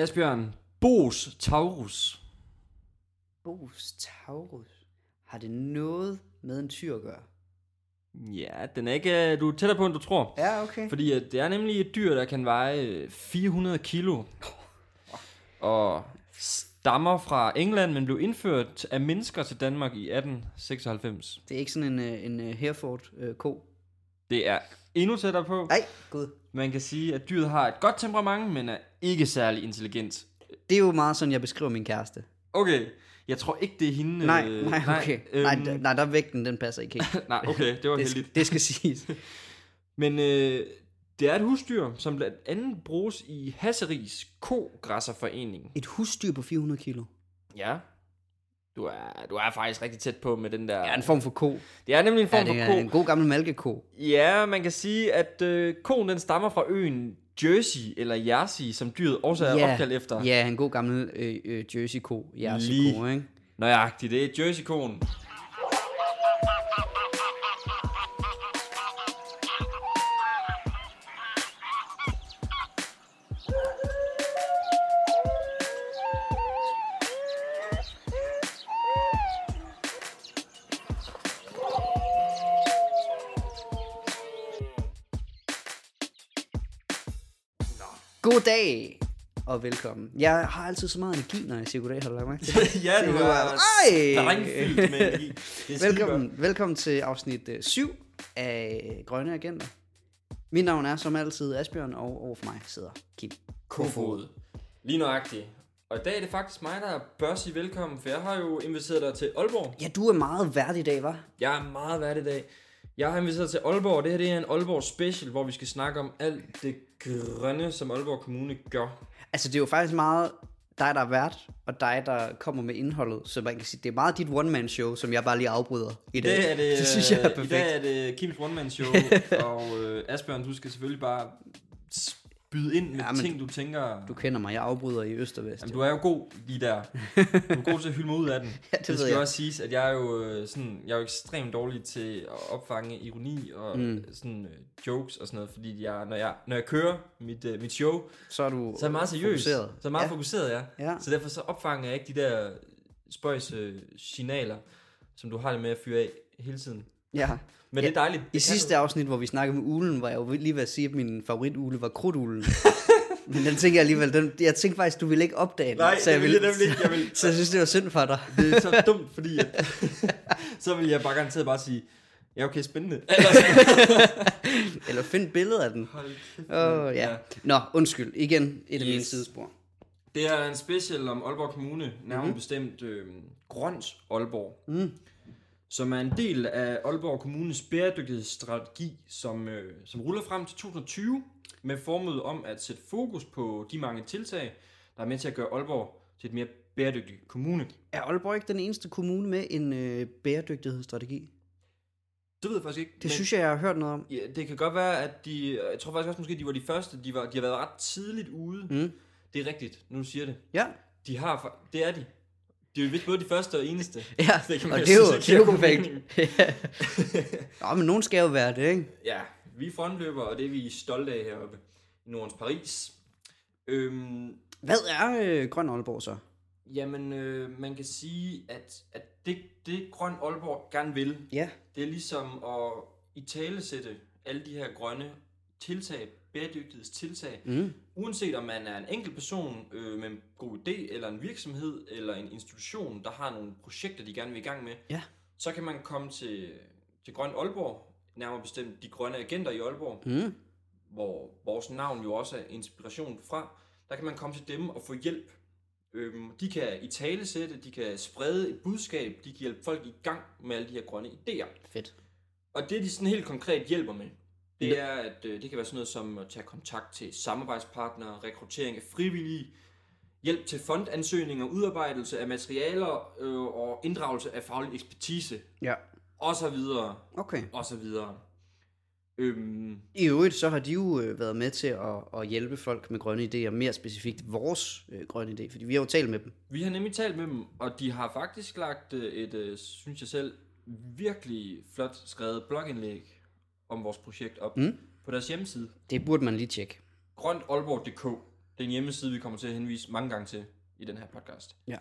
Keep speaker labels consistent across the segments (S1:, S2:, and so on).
S1: Asbjørn, Bos Taurus.
S2: Bos Taurus. Har det noget med en tyr at gøre?
S1: Ja, den er ikke... øh, Du er tættere på, end du tror.
S2: Ja, okay.
S1: Fordi at det er nemlig et dyr, der kan veje øh, 400 kilo. Og stammer fra England, men blev indført af mennesker til Danmark i 1896.
S2: Det er ikke sådan en, øh, en uh, Hereford uh, ko.
S1: Det er endnu tættere på.
S2: Nej, gud.
S1: Man kan sige, at dyret har et godt temperament, men er ikke særlig intelligent.
S2: Det er jo meget sådan, jeg beskriver min kæreste.
S1: Okay, jeg tror ikke, det er hende.
S2: Nej,
S1: øh,
S2: nej, okay. Nej,
S1: øhm,
S2: nej, nej, der er vægten, den passer ikke helt.
S1: nej, okay, det var
S2: Det,
S1: heldigt.
S2: det skal siges.
S1: Men øh, det er et husdyr, som blandt andet bruges i Hasseris Kogræsserforening.
S2: Et husdyr på 400 kilo.
S1: Ja. Du er, du er faktisk rigtig tæt på med den der...
S2: Ja, en form for ko.
S1: Det er nemlig en form
S2: Ja, det
S1: for
S2: er
S1: ko.
S2: en god gammel malkeko.
S1: Ja, man kan sige, at øh, koen den stammer fra øen Jersey, eller Jersey, som dyret også er
S2: Ja,
S1: opkaldt efter.
S2: Ja, en god gammel øh, øh, Jersey-ko. Jersey-ko, ikke?
S1: Nøjagtigt, det er Jersey-koen.
S2: God dag og velkommen. Jeg har altid så meget energi, når jeg siger goddag, har du lagt mærke til det?
S1: ja, du er sprængfyldt med energi. Er.
S2: Velkommen, velkommen til afsnit 7 af Grønne Agenter. Mit navn er som altid Asbjørn, og overfor mig sidder Kim
S1: Kofod. Lige nøjagtigt. Og i dag er det faktisk mig, der bør sige velkommen, for jeg har jo inviteret dig til Aalborg.
S2: Ja, du er meget værd i dag, var?
S1: Jeg er meget værd i dag. Jeg har inviteret til Aalborg, det her det er en Aalborg special, hvor vi skal snakke om alt det grønne, som Aalborg Kommune gør.
S2: Altså, det er jo faktisk meget dig, der er vært, og dig, der kommer med indholdet. Så man kan sige, det er meget dit one-man-show, som jeg bare lige afbryder i dag.
S1: dag er det,
S2: det synes jeg er
S1: øh,
S2: perfekt.
S1: I dag er det Kims one-man-show, og øh, Asbjørn, du skal selvfølgelig bare byde ind med
S2: Ja,
S1: ting, du tænker...
S2: Du kender mig, jeg afbryder i øst og vest.
S1: Jamen,
S2: jo.
S1: du er jo god lige der. Du er god til at hylde mig ud af den.
S2: Ja, det
S1: det skal
S2: jeg.
S1: også siges, at jeg er jo øh, sådan, jeg er jo ekstremt dårlig til at opfange ironi og mm. sådan øh, jokes og sådan noget, fordi jeg, når jeg, når jeg kører mit, øh, mit show,
S2: Så er du
S1: så er jeg meget seriøs.
S2: fokuseret.
S1: Så er jeg meget
S2: ja.
S1: fokuseret, ja.
S2: Ja.
S1: Så derfor så opfanger jeg ikke de der spøjs øh, signaler, som du har det med at fyre af hele tiden.
S2: ja.
S1: Men
S2: Ja,
S1: det er dejligt.
S2: I
S1: Det kan
S2: sidste
S1: du.
S2: afsnit, hvor vi snakkede med ulen, var jeg jo lige ved at sige, at min favoritugle var krudtuglen. Men den tænker jeg alligevel, den, jeg tænkte faktisk, du ville ikke opdage den.
S1: Nej,
S2: så jeg
S1: det ville jeg nemlig ikke. Jeg ville-
S2: så jeg synes, det var synd for dig.
S1: Det er så dumt, fordi at, så vil jeg bare garanteret bare sige, ja okay, spændende.
S2: Eller find billeder af den.
S1: Hold kæft,
S2: Åh,
S1: mand.
S2: ja. Nå, undskyld. Igen et af mine
S1: Yes.
S2: sidespor.
S1: Det er en special om Aalborg Kommune, nærmere mm. bestemt øh, Grønt Aalborg, mm. Som er en del af Aalborg Kommunes bæredygtighedsstrategi, som, øh, som ruller frem til 2020 med formålet om at sætte fokus på de mange tiltag, der er med til at gøre Aalborg til et mere bæredygtig kommune.
S2: Er Aalborg ikke den eneste kommune med en øh, bæredygtighedsstrategi?
S1: Det ved jeg faktisk ikke.
S2: Det synes jeg, jeg har hørt noget om.
S1: Ja, det kan godt være, at de... Jeg tror faktisk også, måske, de var de første. De, var, de har været ret tidligt ude.
S2: Mm.
S1: Det er rigtigt, nu du siger det.
S2: Ja,
S1: De har... Det er de. De er jo vist både de første og eneste.
S2: ja.
S1: Det kan
S2: og
S1: man
S2: det er jo, det er jo perfekt. Nå, men nogen skal jo være det, ikke?
S1: Ja, vi er frontløbere, og det er vi stolte af heroppe i Nordens Paris. Øhm,
S2: Hvad er øh, Grøn Aalborg så?
S1: jamen, øh, man kan sige, at, at det, det Grøn Aalborg gerne vil,
S2: Ja.
S1: det er ligesom at i talesætte alle de her grønne tiltag, bæredygtighedstiltag,
S2: Mm.
S1: uanset om man er en enkelt person øh, med en god idé, eller en virksomhed, eller en institution, der har nogle projekter, de gerne vil i gang med,
S2: Ja.
S1: så kan man komme til, til Grøn Aalborg, nærmere bestemt de grønne agenter i Aalborg,
S2: Mm.
S1: hvor vores navn jo også er inspiration fra, der kan man komme til dem og få hjælp. Øhm, de kan i tale sætte, de kan sprede et budskab, de kan hjælpe folk i gang med alle de her grønne idéer.
S2: Fedt.
S1: Og det, de sådan helt konkret hjælper med, det er, at øh, det kan være sådan noget som at tage kontakt til samarbejdspartnere, rekruttering af frivillige, hjælp til fondansøgninger, udarbejdelse af materialer øh, og inddragelse af faglig ekspertise,
S2: Ja.
S1: og så videre,
S2: Okay.
S1: og så videre. Øhm,
S2: I øvrigt så har de jo øh, været med til at, at hjælpe folk med grønne idéer, mere specifikt vores øh, grønne idé, fordi vi har jo talt med dem.
S1: Vi har nemlig talt med dem, og de har faktisk lagt øh, et, øh, synes jeg selv, virkelig flot skrevet blogindlæg om vores projekt op
S2: Mm.
S1: på deres hjemmeside.
S2: Det burde man lige tjekke.
S1: grøntaalborg.dk. Det er en hjemmeside, vi kommer til at henvise mange gange til i den her podcast.
S2: Ja.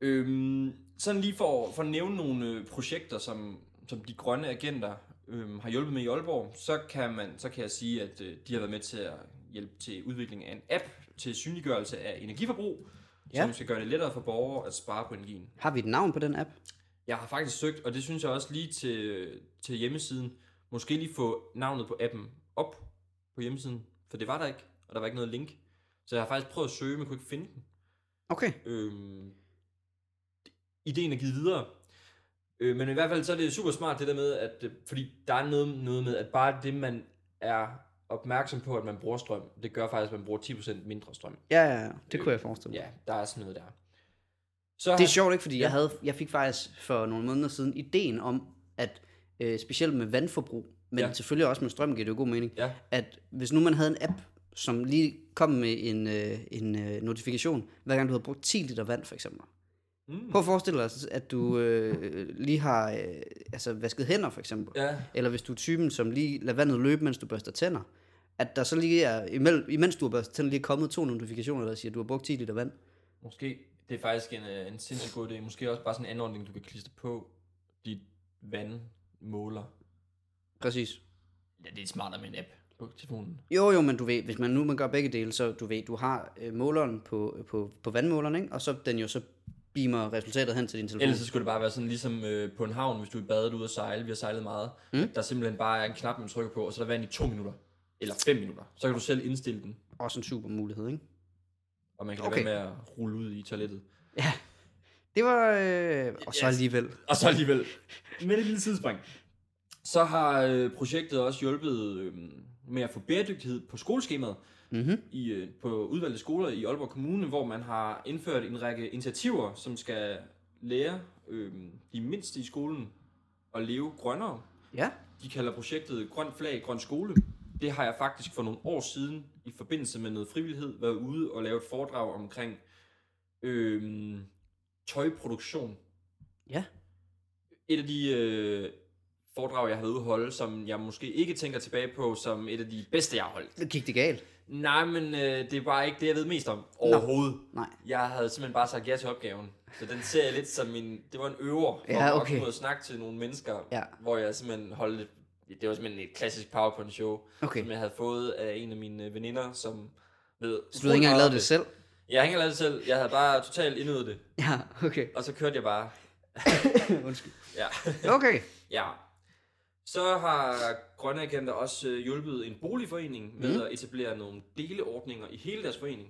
S1: Øhm, sådan lige for, for at nævne nogle øh, projekter, som, som de grønne agenter øhm, har hjulpet med i Aalborg, så kan, man, så kan jeg sige, at øh, de har været med til at hjælpe til udvikling af en app til synliggørelse af energiforbrug. Ja. som skal gøre det lettere for borgere at spare på energien.
S2: Har vi et navn på den app?
S1: Jeg har faktisk søgt, og det synes jeg også lige til, til hjemmesiden, måske lige få navnet på appen op på hjemmesiden, for det var der ikke, og der var ikke noget link. Så jeg har faktisk prøvet at søge, men kunne ikke finde den.
S2: Okay.
S1: Øhm, ideen er givet videre. Øh, men i hvert fald så er det super smart det der med, at, øh, fordi der er noget, noget med, at bare det man er opmærksom på, at man bruger strøm, det gør faktisk, at man bruger 10% mindre strøm.
S2: Ja, ja, ja. Det kunne jeg forestille mig.
S1: Ja, der er sådan noget der. Så
S2: Det er
S1: har-
S2: sjovt ikke, fordi
S1: Ja.
S2: jeg, havde, jeg fik faktisk for nogle måneder siden ideen om, at øh, specielt med vandforbrug, men
S1: Ja.
S2: selvfølgelig også med strøm giver det jo god mening,
S1: Ja.
S2: at hvis nu man havde en app, som lige kom med en, øh, en øh, notifikation, hver gang du havde brugt 10 liter vand for eksempel.
S1: Mm.
S2: Prøv at forestille dig, at du øh, lige har øh, altså vasket hænder for eksempel.
S1: Ja,
S2: Eller hvis du er typen, som lige lader vandet løbe, mens du børster tænder. At der så lige er, imel, imens du har børstet tænder, lige er kommet to notifikationer, der siger, at du har brugt 10 liter vand.
S1: Måske, det er faktisk en, øh, en sindssygt god idé. Måske også bare sådan en anordning, du kan klistre på dit vandmåler.
S2: Præcis.
S1: Ja, det er smartere med en app på telefonen.
S2: Jo, jo, men du ved, hvis man nu man gør begge dele, så du ved, du har øh, måleren på, på, på vandmåleren, ikke? og så den jo så beamer resultatet hen til din telefon.
S1: Ellers så skulle det bare være sådan ligesom øh, på en havn, hvis du er i badet ude at sejle. Vi har sejlet meget. Mm. Der simpelthen bare er en knap, man trykker på, og så er der vand i to minutter. Eller fem minutter. Så kan du selv indstille den,
S2: Også en super mulighed, ikke?
S1: og man kan
S2: Okay.
S1: være med at rulle ud i toilettet.
S2: Ja. Det var... Øh, og så
S1: Yes.
S2: alligevel.
S1: Og så alligevel, med et lille sidespring, så har øh, projektet også hjulpet øh, med at få bæredygtighed på skoleskemaet
S2: Mm-hmm.
S1: i, øh, på udvalgte skoler i Aalborg Kommune, hvor man har indført en række initiativer, som skal lære øh, de mindste i skolen at leve grønnere.
S2: Ja.
S1: De kalder projektet Grøn Flag, Grøn Skole. Det har jeg faktisk for nogle år siden, i forbindelse med noget frivillighed, været ude og lave et foredrag omkring øh, tøjproduktion.
S2: Ja.
S1: Et af de øh, foredrag, jeg at holde, som jeg måske ikke tænker tilbage på som et af de bedste, jeg har holdt.
S2: Det gik det galt.
S1: Nej, men øh, det er bare ikke det, jeg ved mest om overhovedet.
S2: Nej.
S1: Jeg havde simpelthen bare sagt ja til opgaven. Så den ser jeg lidt som min... Det var en øver
S2: Ja,
S1: at
S2: okay.
S1: ud og snakke til nogle mennesker,
S2: Ja.
S1: hvor jeg simpelthen holdt et, Det var simpelthen et klassisk PowerPoint-show,
S2: Okay.
S1: som jeg havde fået af en af mine veninder, som ved...
S2: Så du havde ikke engang lavet det selv?
S1: Jeg lavet det selv. Jeg havde bare totalt indøvet det.
S2: Ja, okay.
S1: Og så kørte jeg bare.
S2: Undskyld.
S1: Ja.
S2: Okay.
S1: Ja. Så har Grønne Agenter også øh, hjulpet en boligforening med
S2: Mhm.
S1: at etablere nogle deleordninger i hele deres forening.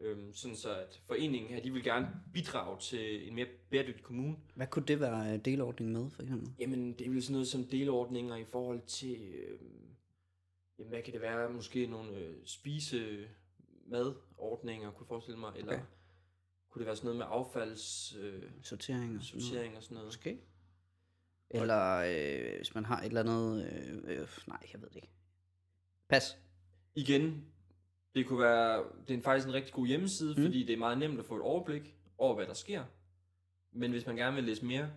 S1: Øhm, sådan så at foreningen her, de vil gerne bidrage til en mere bæredygtig kommune.
S2: Hvad kunne det være øh, delordning med, for eksempel?
S1: Jamen, det er vel sådan noget som deleordninger i forhold til, øh, jamen, hvad kan det være, måske nogle øh, spise madordninger, kunne forestille mig, eller
S2: Okay.
S1: kunne det være sådan noget med affalds øh,
S2: Sortering og sådan noget.
S1: sortering og sådan noget.
S2: Måske. Eller øh, hvis man har et eller andet... Øh, øh, nej, jeg ved det ikke. Pas.
S1: Igen, det kunne være, det er faktisk en rigtig god hjemmeside,
S2: Mm.
S1: fordi det er meget nemt at få et overblik over, hvad der sker. Men hvis man gerne vil læse mere,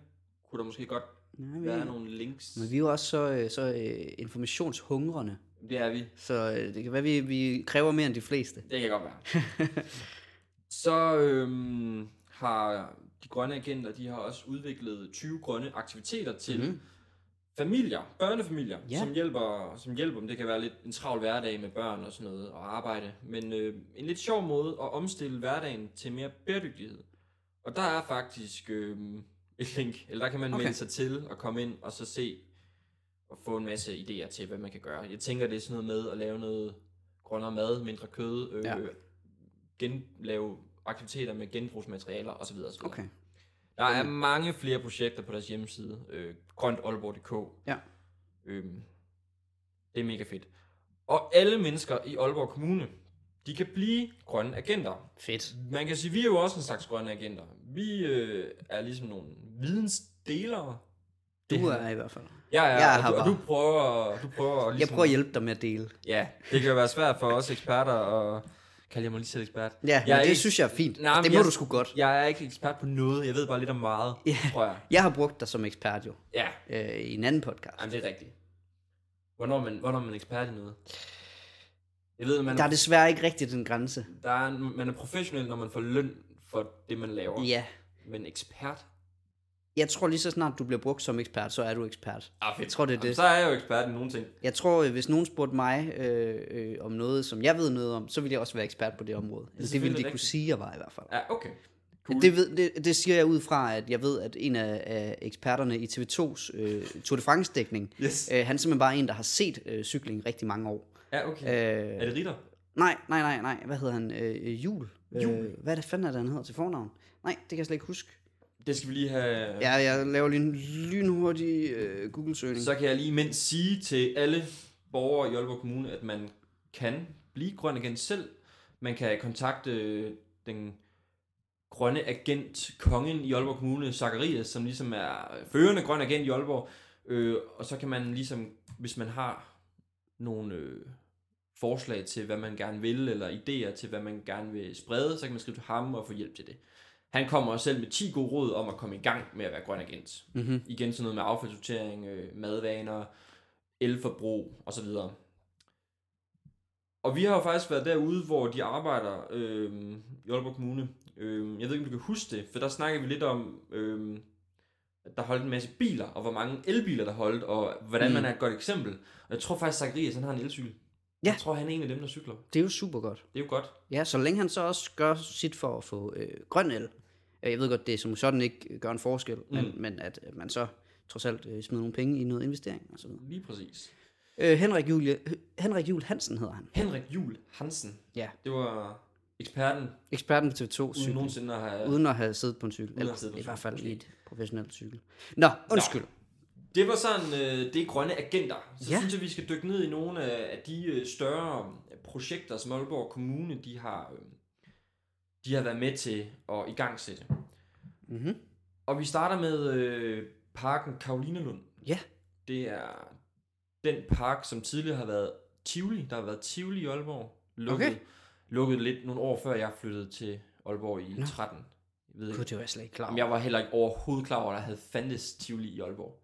S1: kunne der måske godt være
S2: vi,
S1: nogle links.
S2: men vi er jo også så, øh, så øh, informationshungrende,
S1: Det er vi.
S2: så øh, det kan være, vi, vi kræver mere end de fleste.
S1: Det kan godt være. Så øhm, har de grønne agenter, de har også udviklet 20 grønne aktiviteter til
S2: Mhm.
S1: mm. familier, børnefamilier,
S2: Ja.
S1: som hjælper, som hjælper dem. Det kan være lidt en travl hverdag med børn og sådan noget og arbejde, men øh, en lidt sjov måde at omstille hverdagen til mere bæredygtighed. Og der er faktisk øh, et link, eller der kan man
S2: okay.
S1: melde sig til og komme ind og så se og få en masse idéer til, hvad man kan gøre. Jeg tænker, det er sådan noget med at lave noget grønnere mad, mindre kød, øh,
S2: Ja.
S1: gen, lave aktiviteter med genbrugsmaterialer osv. osv.
S2: Okay.
S1: Der er mange flere projekter på deres hjemmeside, øh, grøntaalborg.dk.
S2: Ja.
S1: Øhm, det er mega fedt. Og alle mennesker i Aalborg Kommune, de kan blive grønne agenter.
S2: Fedt.
S1: Man kan sige, vi er jo også en slags grønne agenter. Vi øh, er ligesom nogle vidensdelere.
S2: Du er i hvert fald.
S1: Ja, ja,
S2: Jeg
S1: og, du, og du prøver, du prøver
S2: Jeg
S1: ligesom,
S2: prøver at hjælpe dig med at dele.
S1: Ja, det kan jo være svært for os eksperter at kalde jeg mig lige selv ekspert.
S2: Ja,
S1: Jeg
S2: jeg det
S1: ikke-
S2: synes jeg er fint.
S1: Nej, men
S2: det må
S1: jeg-
S2: du sgu godt.
S1: Jeg er ikke ekspert på noget, jeg ved bare lidt om meget,
S2: Ja.
S1: tror jeg.
S2: Jeg har brugt dig som ekspert jo,
S1: Ja,
S2: øh, i en anden podcast.
S1: Jamen, det er rigtigt. Hvornår er man, hvornår er man ekspert i noget? Jeg ved, man
S2: Der
S1: er,
S2: er desværre ikke rigtig den grænse.
S1: der er, man er professionel, når man får løn for det, man laver.
S2: Ja.
S1: Men ekspert?
S2: Jeg tror lige så snart du bliver brugt som ekspert, så er du ekspert.
S1: Ah, fedt.
S2: Jeg tror, det er
S1: Jamen,
S2: det.
S1: Så er jeg jo ekspert i nogle ting.
S2: Jeg tror, øh, hvis nogen spurgte mig øh, øh, om noget, som jeg ved noget om, så ville jeg også være ekspert på det område. Det, det ville de kunne
S1: rigtigt.
S2: sige, jeg var i hvert fald.
S1: Ja, okay. Cool.
S2: Det, ved, det, det siger jeg ud fra, at jeg ved, at en af, af eksperterne i TV2's øh, Tour de France-dækning,
S1: Yes.
S2: øh, han er simpelthen bare en, der har set øh, cykling rigtig mange år.
S1: Ja, okay.
S2: Øh,
S1: er det Ritter?
S2: nej, nej, nej, nej. Hvad hedder han? Øh, Jul.
S1: Jul?
S2: Øh, hvad er det fanden er det, han hedder til fornavn? Nej, det kan jeg slet ikke huske.
S1: Det skal vi lige have...
S2: Ja, jeg laver lige en lynhurtig øh, Google-søgning.
S1: Så kan jeg lige imens sige til alle borgere i Aalborg Kommune, at man kan blive grøn agent selv. Man kan kontakte øh, den grønne agent, kongen i Aalborg Kommune, Zacharias, som ligesom er førende grøn agent i Aalborg. Øh, og så kan man ligesom, hvis man har nogle øh, forslag til, hvad man gerne vil, eller idéer til, hvad man gerne vil sprede, så kan man skrive til ham og få hjælp til det. Han kommer også selv med 10 gode råd om at komme i gang med at være grøn agent.
S2: Mm-hmm.
S1: Igen sådan noget med affaldssortering, øh, madvaner, elforbrug osv. Og vi har jo faktisk været derude, hvor de arbejder øh, i Aalborg Kommune. Øh, jeg ved ikke, om du kan huske det, for der snakker vi lidt om, øh, at der holdt en masse biler, og hvor mange elbiler der holdt, og hvordan
S2: Mm.
S1: man er et godt eksempel. Og jeg tror faktisk, Zacharias han har en elcykel.
S2: Ja.
S1: Jeg tror, han er en af dem, der cykler.
S2: Det er jo super godt.
S1: Det er jo godt.
S2: Ja, så længe han så også gør sit for at få øh, grøn el. Øh, Jeg ved godt, det som sådan ikke gør en forskel, mm. men, men at man så trods alt øh, smider nogle penge i noget investering og så videre.
S1: Lige præcis.
S2: Øh, Henrik, Julie, Henrik Jul Hansen hedder han.
S1: Henrik Jul Hansen.
S2: Ja.
S1: Det var eksperten,
S2: Eksperten på TV2
S1: uden
S2: cykel,
S1: nogensinde at have...
S2: uden at have siddet på en cykel. Eller i hvert fald i et professionelt cykel. Nå, undskyld.
S1: Det var sådan, øh, det er grønne agenter. Så
S2: Ja.
S1: synes jeg, vi skal dykke ned i nogle af, af de øh, større projekter, som Aalborg Kommune de har, øh, de har været med til at igangsætte.
S2: Mm-hmm.
S1: Og vi starter med øh, parken Karolinelund.
S2: Ja.
S1: Det er den park, som tidligere har været Tivoli. Der har været Tivoli i Aalborg. Lukket,
S2: Okay.
S1: lukket lidt nogle år før jeg flyttede til Aalborg i
S2: Nå.
S1: 13. Jeg ved ikke,
S2: det var jeg slet ikke klar over.
S1: jeg var heller ikke overhovedet klar over, at der havde fandtes Tivoli i Aalborg.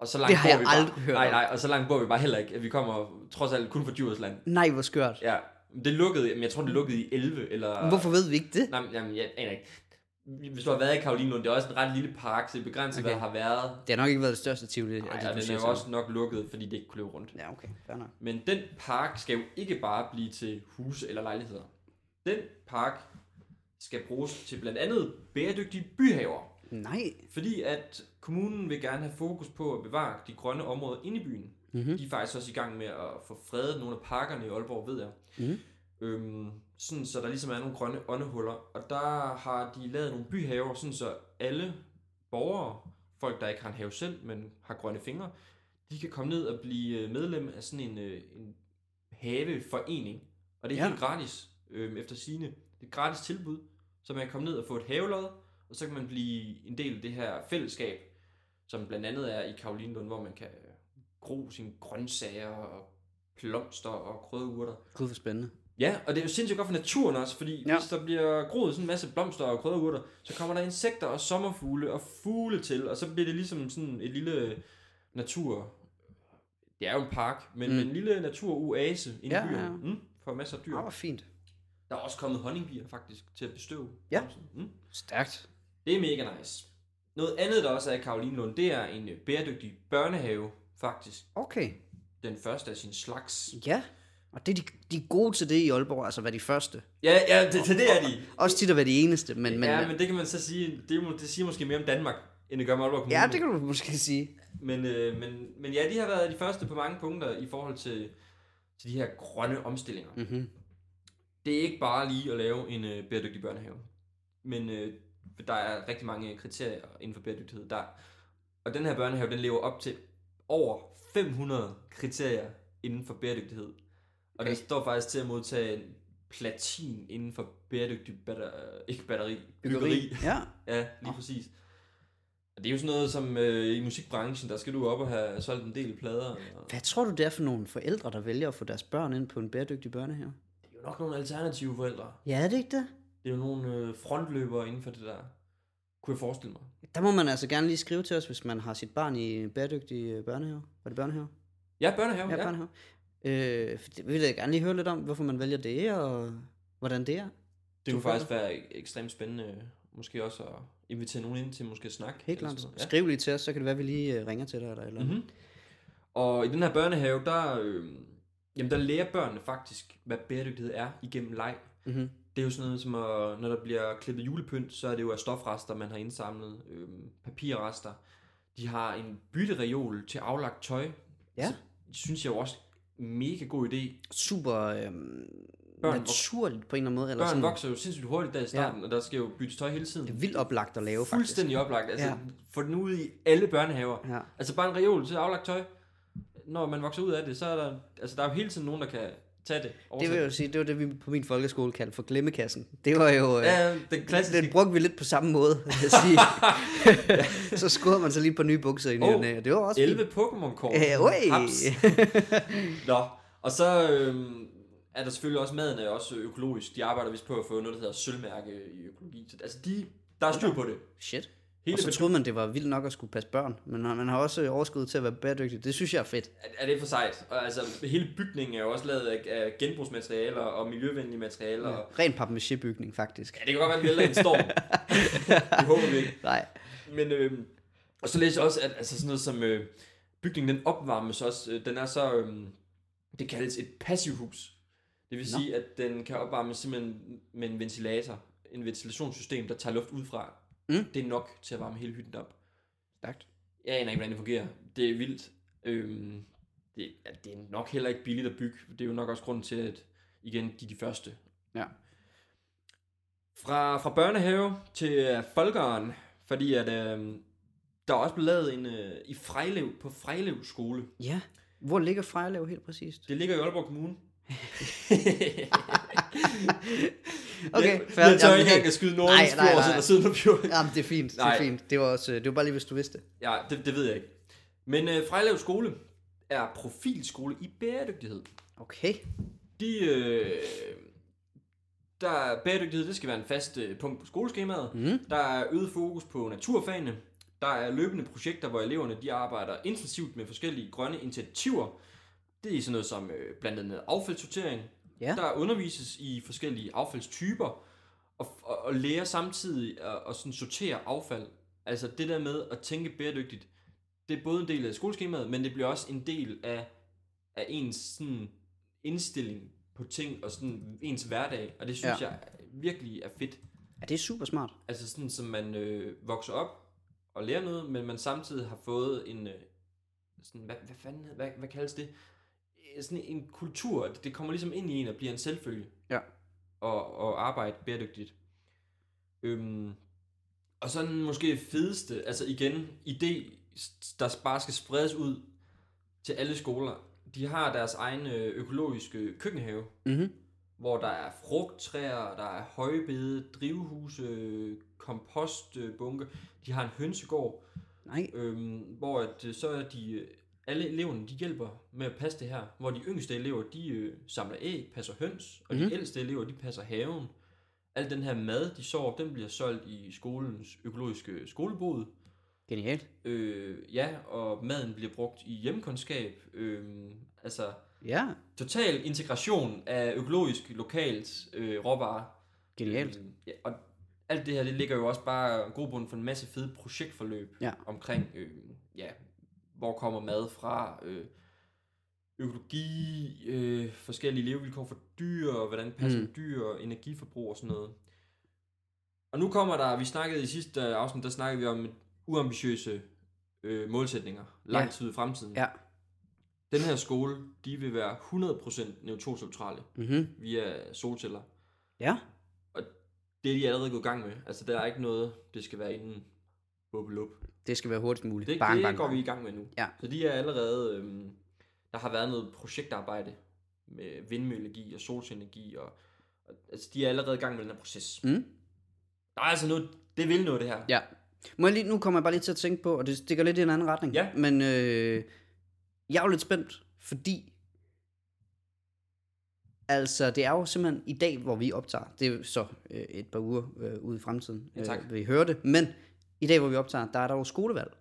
S1: Og så langt
S2: Det har jeg
S1: vi bare,
S2: aldrig hørt
S1: Nej, nej, og så langt bor vi bare heller ikke. at Vi kommer trods alt kun fra Djursland.
S2: Nej, hvor skørt.
S1: Ja, det lukkede, men jeg tror, det lukkede i 11, eller...
S2: Hvorfor ved vi ikke det?
S1: Nej, men, jamen, jeg aner ikke. Hvis du har været i Karolinlund, det er også en ret lille park, så det er begrænset, okay. Hvad der har været.
S2: Det har nok ikke været det største Tivoli.
S1: Nej,
S2: du
S1: den er jo
S2: så.
S1: også nok lukket, fordi det ikke kunne løbe rundt.
S2: Ja, okay. Fair nok.
S1: Men den park skal jo ikke bare blive til huse eller lejligheder. Den park skal bruges til blandt andet bæredygtige byhaver.
S2: Nej.
S1: Fordi at kommunen vil gerne have fokus på at bevare de grønne områder inde i byen.
S2: Mm-hmm.
S1: De er faktisk også i gang med at få fredet nogle af parkerne i Aalborg, ved jeg.
S2: Mhm.
S1: Øhm, sådan så der ligesom er nogle grønne åndehuller. Og der har de lavet nogle byhaver, sådan så alle borgere, folk der ikke har en have selv, men har grønne fingre, de kan komme ned og blive øh, medlem af sådan en, øh, en haveforening. Og det er
S2: Ja.
S1: ja. helt gratis, øhm, efter sine. Det er et gratis tilbud, så man kan komme ned og få et havelod, og så kan man blive en del af det her fællesskab, som blandt andet er i Karolinlund, hvor man kan gro sine grøntsager og blomster og krydderurter.
S2: Gud, hvor spændende.
S1: Ja, og det er jo sindssygt godt for naturen også, fordi
S2: Ja.
S1: hvis der bliver groet sådan en masse blomster og krydderurter, så kommer der insekter og sommerfugle og fugle til, og så bliver det ligesom sådan et lille natur... Det er jo en park, men,
S2: Mm.
S1: en lille naturoase inde
S2: Ja,
S1: i byen.
S2: ja.
S1: Mm, for masser af dyr.
S2: Ah, hvor fint.
S1: Der er også kommet honningbier faktisk til at bestøve.
S2: Ja.
S1: Mm.
S2: Stærkt.
S1: Det er mega nice. Noget andet, der også er i Karolinlund, det er en bæredygtig børnehave, faktisk.
S2: Okay.
S1: Den første af sin slags.
S2: Ja. Og det er de, de er gode til det i Aalborg, altså hvad de første.
S1: Ja, ja, det, det, det er de.
S2: Også tit at være de eneste, men... men
S1: ja, men det kan man så sige, det, det siger måske mere om Danmark, end det gør om Aalborg Kommune.
S2: ja, det kan du måske sige.
S1: men, øh, men, men ja, de har været de første på mange punkter i forhold til, til de her grønne omstillinger.
S2: Mm-hmm.
S1: Det er ikke bare lige at lave en øh, bæredygtig børnehave, men øh, der er rigtig mange kriterier inden for bæredygtighed. Der, og den her børnehave, den lever op til over 500 kriterier inden for bæredygtighed. Og
S2: Okay.
S1: står faktisk til at modtage en platin inden for bæredygtig batter, ikke batteri,
S2: Byggeri. Ja.
S1: Ja, lige præcis. Og det er jo sådan noget som øh, i musikbranchen, der skal du op og have solgt en del plader. Og
S2: Hvad tror du, det er for nogle forældre, der vælger at få deres børn ind på en bæredygtig børnehave?
S1: det er jo nok nogle alternative forældre.
S2: Ja, er det ikke det?
S1: Det er jo nogle øh, frontløbere inden for det der, kunne jeg forestille mig.
S2: Der må man altså gerne lige skrive til os, hvis man har sit barn i en bæredygtig øh, børnehave. Var det børnehave?
S1: Ja, børnehave.
S2: Ja,
S1: Ja,
S2: børnehave. Øh, det vil jeg gerne lige høre lidt om, hvorfor man vælger det, og hvordan det er.
S1: Det kunne faktisk være ek- ekstremt spændende, måske også at invitere nogen ind til måske at snakke.
S2: Helt klart.
S1: Ja.
S2: Skriv lige til os, så kan det være, at vi lige øh, ringer til dig. Eller, eller. Mm-hmm.
S1: Og i den her børnehave, der, øh, jamen, der lærer børnene faktisk, hvad bæredygtighed er igennem leg.
S2: Mm-hmm.
S1: Det er jo sådan noget som, at, når der bliver klippet julepynt, så er det jo af stofrester, man har indsamlet, øh, papirrester. De har en byttereol til aflagt tøj.
S2: Ja.
S1: Så, det synes jeg jo også mega god idé.
S2: Super øh,
S1: Børn
S2: naturligt på en eller anden måde. Eller
S1: Børn
S2: sådan,
S1: vokser jo sindssygt hurtigt der i starten, ja. og der skal jo byttes tøj hele tiden.
S2: Det er vildt oplagt at lave, faktisk.
S1: Fuldstændig oplagt. Altså,
S2: ja.
S1: få den ud i alle børnehaver.
S2: Ja.
S1: Altså bare en reol til aflagt tøj. Når man vokser ud af det, så er der, altså der er jo hele tiden nogen, der kan tage det.
S2: Det vil jeg jo sige, det var det, vi på min folkeskole kaldte for glemmekassen. Det var jo... Øh,
S1: Ja, den klassiske.
S2: Den brugte vi lidt på samme måde, vil jeg sige. så skåede man så lige på nye bukser i
S1: Oh,
S2: og det var også
S1: 11 Pokémon-kort.
S2: fint. Øh.
S1: Nå, og så øhm, er der selvfølgelig også maden er også økologisk. De arbejder vist på at få noget, der hedder sølvmærke i økologi. Så, altså, de, der er styr på det.
S2: Shit.
S1: Hele
S2: og så troede man, det var vildt nok at skulle passe børn. Men man har også overskud til at være bæredygtig. Det synes jeg er fedt.
S1: er, er det for sejt. Og altså, hele bygningen er jo også lavet af, af genbrugsmaterialer og miljøvenlige materialer. Ja. Og,
S2: Ren papmaché-bygning, faktisk.
S1: ja, det kan godt være, at vi vælter en storm. det håber vi ikke.
S2: Nej.
S1: Men, øh, og så læser jeg også, at altså sådan noget som øh, bygningen, den opvarmes også. Øh, den er så, øh, det kaldes et passivhus. Det vil
S2: Nå.
S1: sige, at den kan opvarmes simpelthen med en ventilator. En ventilationssystem, der tager luft ud fra.
S2: Mm.
S1: Det er nok til at varme hele hytten op.
S2: Stærkt.
S1: Jeg aner ikke, hvordan det fungerer. Det er vildt. Øhm, det, ja, det er nok heller ikke billigt at bygge. Det er jo nok også grunden til, at igen, de er de første.
S2: Ja.
S1: Fra, fra børnehave til uh, folkeren, fordi at øh, der er også blevet lavet en øh, i Frejlev, på Frejlev skole.
S2: Ja. Hvor ligger Frejlev helt præcist?
S1: Det ligger i Aalborg Kommune.
S2: Okay, fair.
S1: jeg tør
S2: Jamen,
S1: ikke engang at skyde
S2: Nej, nej,
S1: Nordens fjord,
S2: nej.
S1: eller siden af fjorden.
S2: Jamen, det er fint. Det er
S1: Nej.
S2: fint. Det var, også, det var bare lige, hvis du vidste det.
S1: Ja, det, det ved jeg ikke. Men øh, Frejlev skole er profilskole i bæredygtighed.
S2: Okay.
S1: De, øh, der er bæredygtighed, det skal være en fast øh, punkt på skoleskemaet.
S2: Mm.
S1: Der er øget fokus på naturfagene. Der er løbende projekter, hvor eleverne de arbejder intensivt med forskellige grønne initiativer. Det er sådan noget som øh, blandt andet affaldssortering.
S2: Ja.
S1: Der undervises i forskellige affaldstyper, og, og, og lærer samtidig at, at sådan sortere affald. Altså det der med at tænke bæredygtigt, det er både en del af skoleskemaet, men det bliver også en del af, af ens sådan indstilling på ting og sådan ens hverdag. Og det synes
S2: ja.
S1: jeg virkelig er fedt.
S2: Ja, det er super smart.
S1: Altså sådan, som man øh, vokser op og lærer noget, men man samtidig har fået en, øh, sådan, hvad, hvad fanden, hvad, hvad kaldes det? Sådan en kultur, det- kommer ligesom ind i en og bliver en selvfølge.
S2: Ja.
S1: Og, og arbejde bæredygtigt. Øhm, og sådan måske fedeste, altså igen, idé, der bare skal spredes ud til alle skoler. De har deres egen øh, økologiske køkkenhave,
S2: Mm-hmm.
S1: hvor der er frugttræer, der er højbede, drivhuse, kompostbunke. De har en hønsegård,
S2: Nej.
S1: øhm, hvor at, øh, så er de, alle eleverne de hjælper med at passe det her. Hvor de yngste elever, de øh, samler æg, passer høns, og
S2: Mhm.
S1: de ældste elever, de passer haven. Al den her mad, de sår, den bliver solgt i skolens økologiske skolebod.
S2: Genialt.
S1: Øh, ja, og maden bliver brugt i hjemkundskab. Øh, altså,
S2: Ja,
S1: total integration af økologisk, lokalt øh, råvarer.
S2: genialt.
S1: Øh, ja, og alt det her, det ligger jo også bare grobund for en masse fede projektforløb
S2: Ja.
S1: omkring, øh, ja, hvor kommer mad fra, øh, økologi, øh, forskellige levevilkår for dyr, og hvordan passer
S2: Mm.
S1: dyr, og energiforbrug og sådan noget. Og nu kommer der, vi snakkede i sidste afsnit, der snakkede vi om uambitiøse øh, målsætninger, lang
S2: Ja.
S1: tid i fremtiden.
S2: Ja.
S1: Den her skole, de vil være 100% neutroneutrale
S2: Mm-hmm.
S1: via solceller.
S2: Ja.
S1: Det er de allerede gået i gang med. Altså, der er ikke noget, det skal være inden bubbelup.
S2: Det skal være hurtigst muligt.
S1: Det,
S2: bang,
S1: det
S2: bang,
S1: går
S2: bang.
S1: vi i gang med nu.
S2: Ja.
S1: Så de er allerede... Øhm, der har været noget projektarbejde med vindmøllegi og solcenergi. Og, og, altså, de er allerede i gang med den her proces.
S2: Mm.
S1: Der er altså noget... Det vil noget, det her.
S2: Ja. Må jeg lige, nu kommer jeg bare lige til at tænke på, og det stikker lidt i en anden retning.
S1: Ja.
S2: Men øh, jeg er jo lidt spændt, fordi altså det er jo simpelthen i dag, hvor vi optager, det er jo så øh, et par uger øh, ude i fremtiden,
S1: Ja, tak.
S2: øh, vi hører det, men i dag, hvor vi optager, der er der jo skolevalg.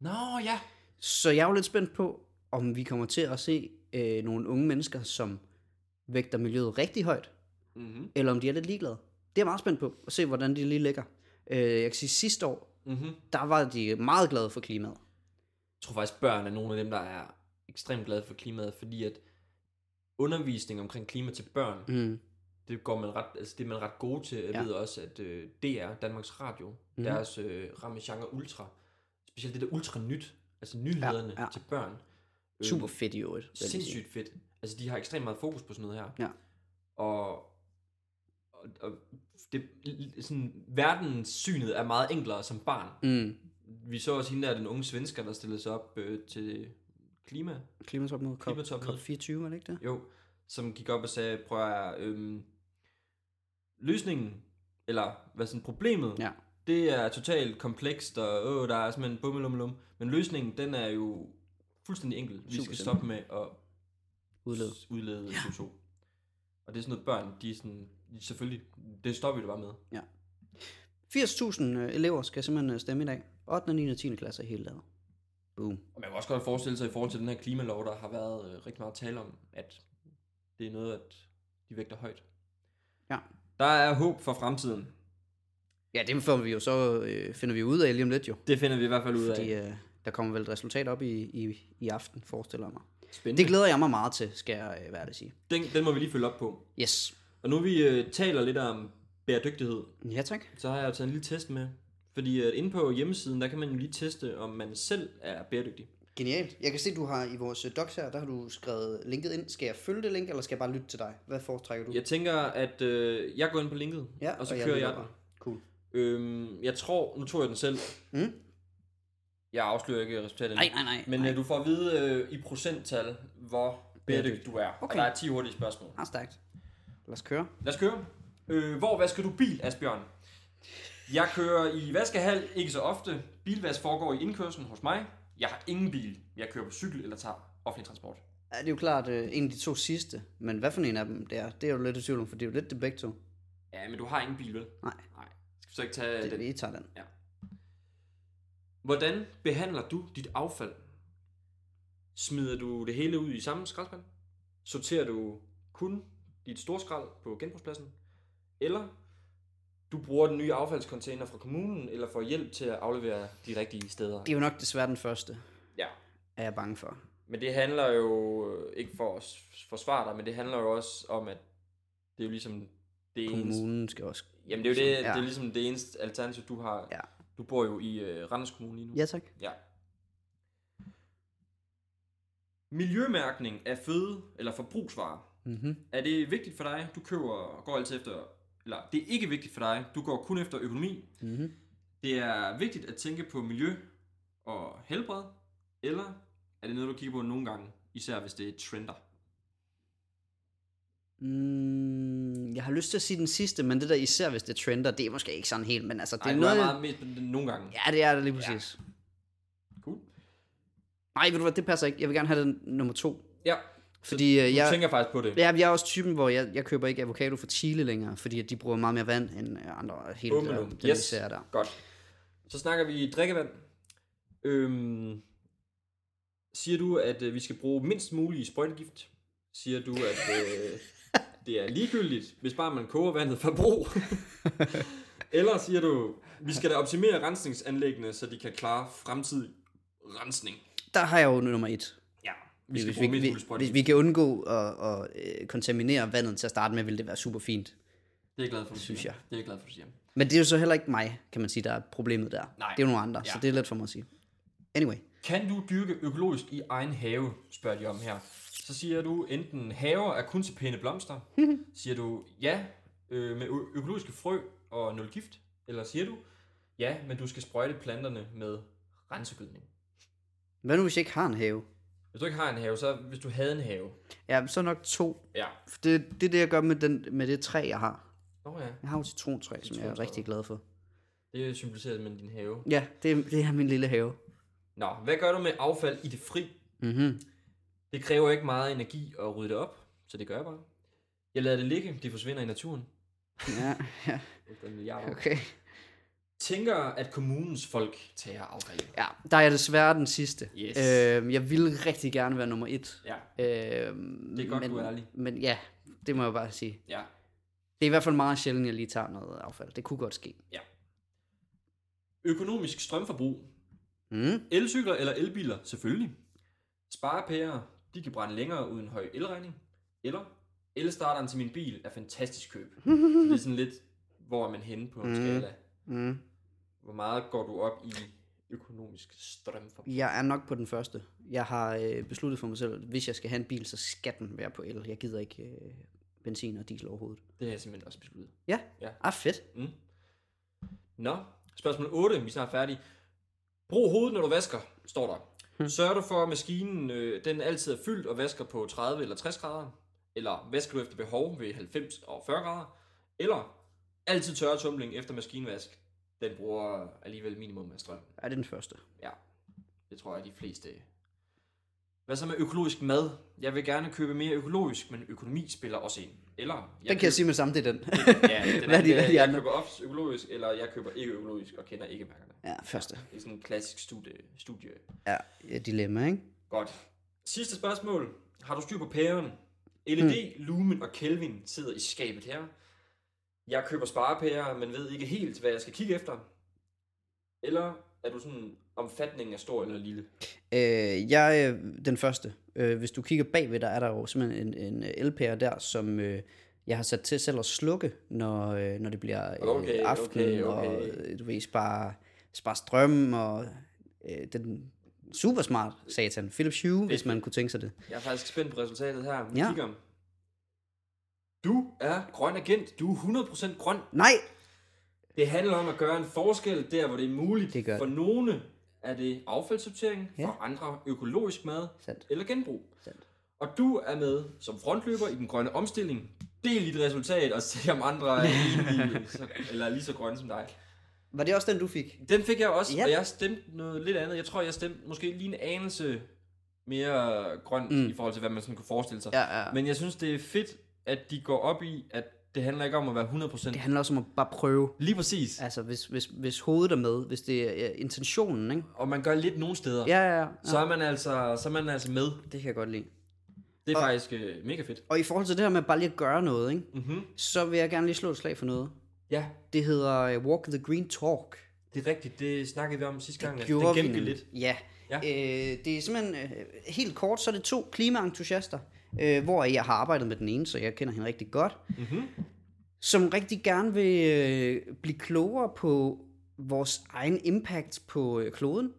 S1: Nå, ja.
S2: Så jeg er jo lidt spændt på, om vi kommer til at se øh, nogle unge mennesker, som vægter miljøet rigtig højt,
S1: Mm-hmm.
S2: eller om de er lidt ligeglade. Det er jeg meget spændt på, at se, hvordan de lige ligger. Øh, jeg kan sige, sidste år,
S1: Mm-hmm.
S2: der var de meget glade for klimaet.
S1: Jeg tror faktisk, børn er nogle af dem, der er ekstremt glade for klimaet, fordi at undervisning omkring klima til børn,
S2: Mm.
S1: Det går man ret, altså det er man ret gode til. Jeg
S2: Ja.
S1: ved også, at øh, DR, Danmarks Radio, mm. deres øh, ramme genre ultra, specielt det der ultra nyt, altså nyhederne
S2: Ja,
S1: ja, til børn. Øh,
S2: Super fedt i øvrigt.
S1: Sindssygt fedt. Altså, de har ekstremt meget fokus på sådan noget her.
S2: Ja.
S1: Og, og, og det, sådan, verdenssynet er meget enklere som barn.
S2: Mm.
S1: Vi så også hende der, den unge svensker, der stillede sig op øh, til klima,
S2: Klimatopmøde, COP,
S1: Klimatopmøde.
S2: COP24, er det ikke det?
S1: jo, som gik op og sagde, prøv at øhm, løsningen, eller hvad sådan problemet,
S2: Ja.
S1: det er totalt komplekst, og åh, der er simpelthen bummelumlum, men løsningen, den er jo fuldstændig enkel. Vi skal stoppe med at
S2: Udlede.
S1: udlede ja. CO2. Og det er sådan noget børn, de er sådan, selvfølgelig, det stopper vi det bare med.
S2: 80.000 øh, elever skal simpelthen øh, stemme i dag. 8. 9. og 10. klasse i hele landet. Boom.
S1: Og man kan også godt forestille sig i forhold til den her klimalov, der har været øh, rigtig meget tale om, at det er noget, at de vægter højt.
S2: Ja.
S1: Der er håb for fremtiden.
S2: Ja, det får vi jo så, øh, finder vi ud af lige om lidt jo.
S1: Det finder vi i hvert fald ud
S2: Fordi
S1: af.
S2: øh, der kommer vel et resultat op i, i, i aften, forestiller jeg mig.
S1: Spændende.
S2: Det glæder jeg mig meget til, skal jeg øh, være at sige.
S1: Den, den må vi lige følge op på.
S2: Yes.
S1: Og nu vi øh, taler lidt om bæredygtighed,
S2: Ja, tak.
S1: så har jeg taget en lille test med. Fordi øh, inde på hjemmesiden, der kan man jo lige teste, om man selv er bæredygtig.
S2: Genialt. Jeg kan se, du har i vores øh, docs her, der har du skrevet linket ind. Skal jeg følge det link, eller skal jeg bare lytte til dig? Hvad foretrækker du?
S1: Jeg tænker, at øh, jeg går ind på linket,
S2: Ja,
S1: og så
S2: og jeg
S1: kører
S2: lytter
S1: jeg den.
S2: Cool.
S1: Øhm, jeg tror, nu tog jeg den selv.
S2: Mm?
S1: Jeg afslører ikke resultatet.
S2: Nej, nej, nej.
S1: Men
S2: nej.
S1: øh, du får at vide øh, i procenttal, hvor bæredygtig du er.
S2: Okay.
S1: Og der er 10 hurtige spørgsmål.
S2: Ah, stærkt. Lad os køre.
S1: Lad os køre. Øh, hvor vasker du bil, Asbjørn? Jeg kører i vaskehal, ikke så ofte. Bilvask foregår i indkørslen hos mig. Jeg har ingen bil. Jeg kører på cykel eller tager offentlig transport.
S2: Ja, det er jo klart øh, en af de to sidste. Men hvad for en af dem det er, det er jo lidt i tvivl om, for det er jo lidt det begge to.
S1: Ja, men du har ingen bil, vel?
S2: Nej.
S1: Nej. Skal vi så ikke tage
S2: Det,
S1: den?
S2: vi tager den.
S1: Hvordan behandler du dit affald? Smider du det hele ud i samme skraldespand? Sorterer du kun dit store skrald på genbrugspladsen? Eller du bruger den nye affaldscontainer fra kommunen, eller får hjælp til at aflevere de rigtige steder?
S2: Det er jo nok desværre den første,
S1: Ja.
S2: er jeg bange for.
S1: Men det handler jo, ikke for at forsvare dig, men det handler jo også om, at det er jo ligesom det eneste...
S2: Kommunen skal også...
S1: Jamen det er jo det,
S2: Ja.
S1: det er ligesom det eneste alternativ, du har.
S2: Ja.
S1: Du bor jo i øh, Randers Kommune lige nu.
S2: Ja, tak.
S1: Ja. Miljømærkning af føde eller forbrugsvarer.
S2: Mm-hmm.
S1: Er det vigtigt for dig? Du køber går altid efter eller det er ikke vigtigt for dig. Du går kun efter økonomi.
S2: Mm-hmm.
S1: Det er vigtigt at tænke på miljø og helbred. Eller er det noget du kigger på nogle gange, især hvis det er trender?
S2: Mm, jeg har lyst til at sige den sidste, men det der især hvis det trender, det er måske ikke sådan helt, men altså det
S1: Ej,
S2: er noget...
S1: er meget mest nogle gange.
S2: Ja, det er det lige præcis.
S1: Cool.
S2: Nej, ved du hvad, det passer ikke. Jeg vil gerne have den nummer to.
S1: Ja,
S2: Fordi øh,
S1: du
S2: jeg,
S1: tænker faktisk på det.
S2: ja, jeg er også typen, hvor jeg, jeg køber ikke avocado fra Chile længere, fordi at de bruger meget mere vand end øh, andre helt
S1: Bum,
S2: der,
S1: bum.
S2: den
S1: Yes.
S2: vi ser der.
S1: Godt. Så snakker vi drikkevand. Øhm, siger du, at øh, vi skal bruge mindst mulig sprøjtegift? Siger du, at øh, det er ligegyldigt, hvis bare man koger vandet for brug? Eller siger du, vi skal da optimere rensningsanlæggene, så de kan klare fremtidig rensning?
S2: Der har jeg jo nummer et.
S1: Vi skal
S2: hvis, vi, vi, hvis vi kan undgå at, at, øh, kontaminere vandet til at starte med, vil det være super fint.
S1: Det er jeg glad for, du
S2: Synes
S1: siger.
S2: jeg.
S1: Det er jeg glad for, du siger.
S2: Men det er jo så heller ikke mig, kan man sige, der er problemet der.
S1: Nej.
S2: Det er jo nogle andre,
S1: Ja.
S2: så det er let for mig at sige. Anyway.
S1: Kan du dyrke økologisk i egen have, spørger de om her. Så siger du enten haver er kun til pæne blomster. siger du ja øh, med økologiske frø og nul gift. Eller siger du ja, men du skal sprøjte planterne med rensegødning.
S2: Hvad nu, hvis jeg ikke har en have?
S1: Hvis du ikke har en have, så hvis du havde en have.
S2: Ja, så nok to.
S1: Ja.
S2: For Det, det er det, jeg gør med, den, med det træ, jeg har.
S1: Nå ja,
S2: Jeg har jo citrontræ, som jeg er rigtig glad for.
S1: det er symboliseret med din have.
S2: Ja, det, det er min lille have.
S1: Nå, hvad gør du med affald i det fri?
S2: Mhm.
S1: Det kræver ikke meget energi at rydde det op, så det gør jeg bare. Jeg lader det ligge, det forsvinder i naturen.
S2: Ja, ja,
S1: Efter en milliard
S2: okay.
S1: Tænker, at kommunens folk tager affald.
S2: Ja, der er jeg desværre den sidste.
S1: Yes.
S2: Øh, jeg ville rigtig gerne være nummer et.
S1: Ja,
S2: Øh,
S1: Det er godt,
S2: men,
S1: du er ærlig.
S2: Men ja, det må jeg bare sige.
S1: ja.
S2: Det er i hvert fald meget sjældent, at jeg lige tager noget affald. Det kunne godt ske.
S1: Økonomisk strømforbrug.
S2: Mm.
S1: Elcykler eller elbiler, selvfølgelig. Sparepærer, de kan brænde længere uden høj elregning. Eller elstarteren til min bil er fantastisk køb. Det er sådan lidt, hvor er man henne på en
S2: Mm.
S1: skala.
S2: Mm.
S1: Hvor meget går du op i økonomisk strømforbrug?
S2: Jeg er nok på den første. Jeg har øh, besluttet for mig selv, at hvis jeg skal have en bil, så skal den være på el. Jeg gider ikke øh, benzin og diesel overhovedet.
S1: Det har jeg simpelthen også besluttet.
S2: Ja,
S1: Ja.
S2: ah fedt.
S1: Mm. Nå, spørgsmål 8, vi er snart færdige. Brug hovedet, når du vasker, står der.
S2: Hmm.
S1: Sørger du for, at maskinen øh, den altid er fyldt og vasker på 30 eller 60 grader? Eller vasker du efter behov ved 90 og 40 grader? Eller altid tørretumling efter maskinvask? Den bruger alligevel minimum af strøm.
S2: Ja, det er den første.
S1: Ja, det tror jeg de fleste. Hvad så med økologisk mad? Jeg vil gerne købe mere økologisk, men økonomi spiller også ind. Eller
S2: Den kan jeg sige med samme, det er den.
S1: Ja, den
S2: Hvad er de-
S1: er,
S2: hvad er de
S1: jeg
S2: andre?
S1: køber ofte økologisk, eller jeg køber ikke økologisk og kender ikke mærkerne.
S2: ja, første.
S1: Det er sådan en klassisk studie. studie.
S2: Ja, ja, dilemma, ikke?
S1: Godt. Sidste spørgsmål. Har du styr på pæren? LED,
S2: Hmm.
S1: Lumen og Kelvin sidder i skabet her. Jeg køber sparepærer, men ved ikke helt, hvad jeg skal kigge efter. Eller er du sådan, omfatningen er stor eller lille?
S2: Øh, jeg er den første. Øh, hvis du kigger bagved, der er der jo simpelthen en, en elpære der, som øh, jeg har sat til selv at slukke, når, øh, når det bliver øh,
S1: Okay,
S2: aften,
S1: okay,
S2: og
S1: okay.
S2: øh, du ved, spare, spare strøm, og øh, den super smart satan. Philips Hue, hvis man kunne tænke sig det.
S1: Jeg er faktisk spændt på resultatet her. Vi
S2: Ja.
S1: kigger. Du er grøn agent. Du er 100% grøn.
S2: Nej!
S1: Det handler om at gøre en forskel der, hvor det er muligt.
S2: Det gør
S1: for nogle er det affaldssortering,
S2: Ja.
S1: for andre økologisk mad
S2: Sandt.
S1: eller genbrug.
S2: Sandt.
S1: Og du er med som frontløber i den grønne omstilling. Del dit resultat og se om andre er enige, så- eller lige så grønne som dig.
S2: Var det også den, du fik?
S1: Den fik jeg også,
S2: Ja.
S1: og jeg stemte noget lidt andet. Jeg tror, jeg stemte måske lige en anelse mere grønt mm. i forhold til, hvad man sådan kunne forestille sig.
S2: Ja, ja.
S1: Men jeg synes, det er fedt, at de går op i, at det handler ikke om at være 100%.
S2: Det handler også om at bare prøve.
S1: Lige præcis.
S2: Altså, hvis, hvis, hvis hovedet er med, hvis det er intentionen, ikke?
S1: Og man gør lidt nogle steder.
S2: Ja, ja, ja.
S1: så er man altså, så er man altså med.
S2: Det kan jeg godt lide.
S1: Det er
S2: Og-
S1: faktisk øh, mega fedt.
S2: Og i forhold til det her med bare lige at gøre noget, ikke?
S1: Mm-hmm.
S2: så vil jeg gerne lige slå et slag for noget.
S1: Ja,
S2: Det hedder uh, Walk the Green Talk.
S1: det er rigtigt. Det snakkede vi om sidste gang. at
S2: Gjorde
S1: det gemte vi lidt.
S2: Ja.
S1: Ja.
S2: Øh, det er simpelthen øh, helt kort, så er det to klimaentusiaster, øh, hvor jeg har arbejdet med den ene, så jeg kender hende rigtig godt,
S1: Mm-hmm.
S2: som rigtig gerne vil øh, blive klogere på vores egen impact på øh, kloden,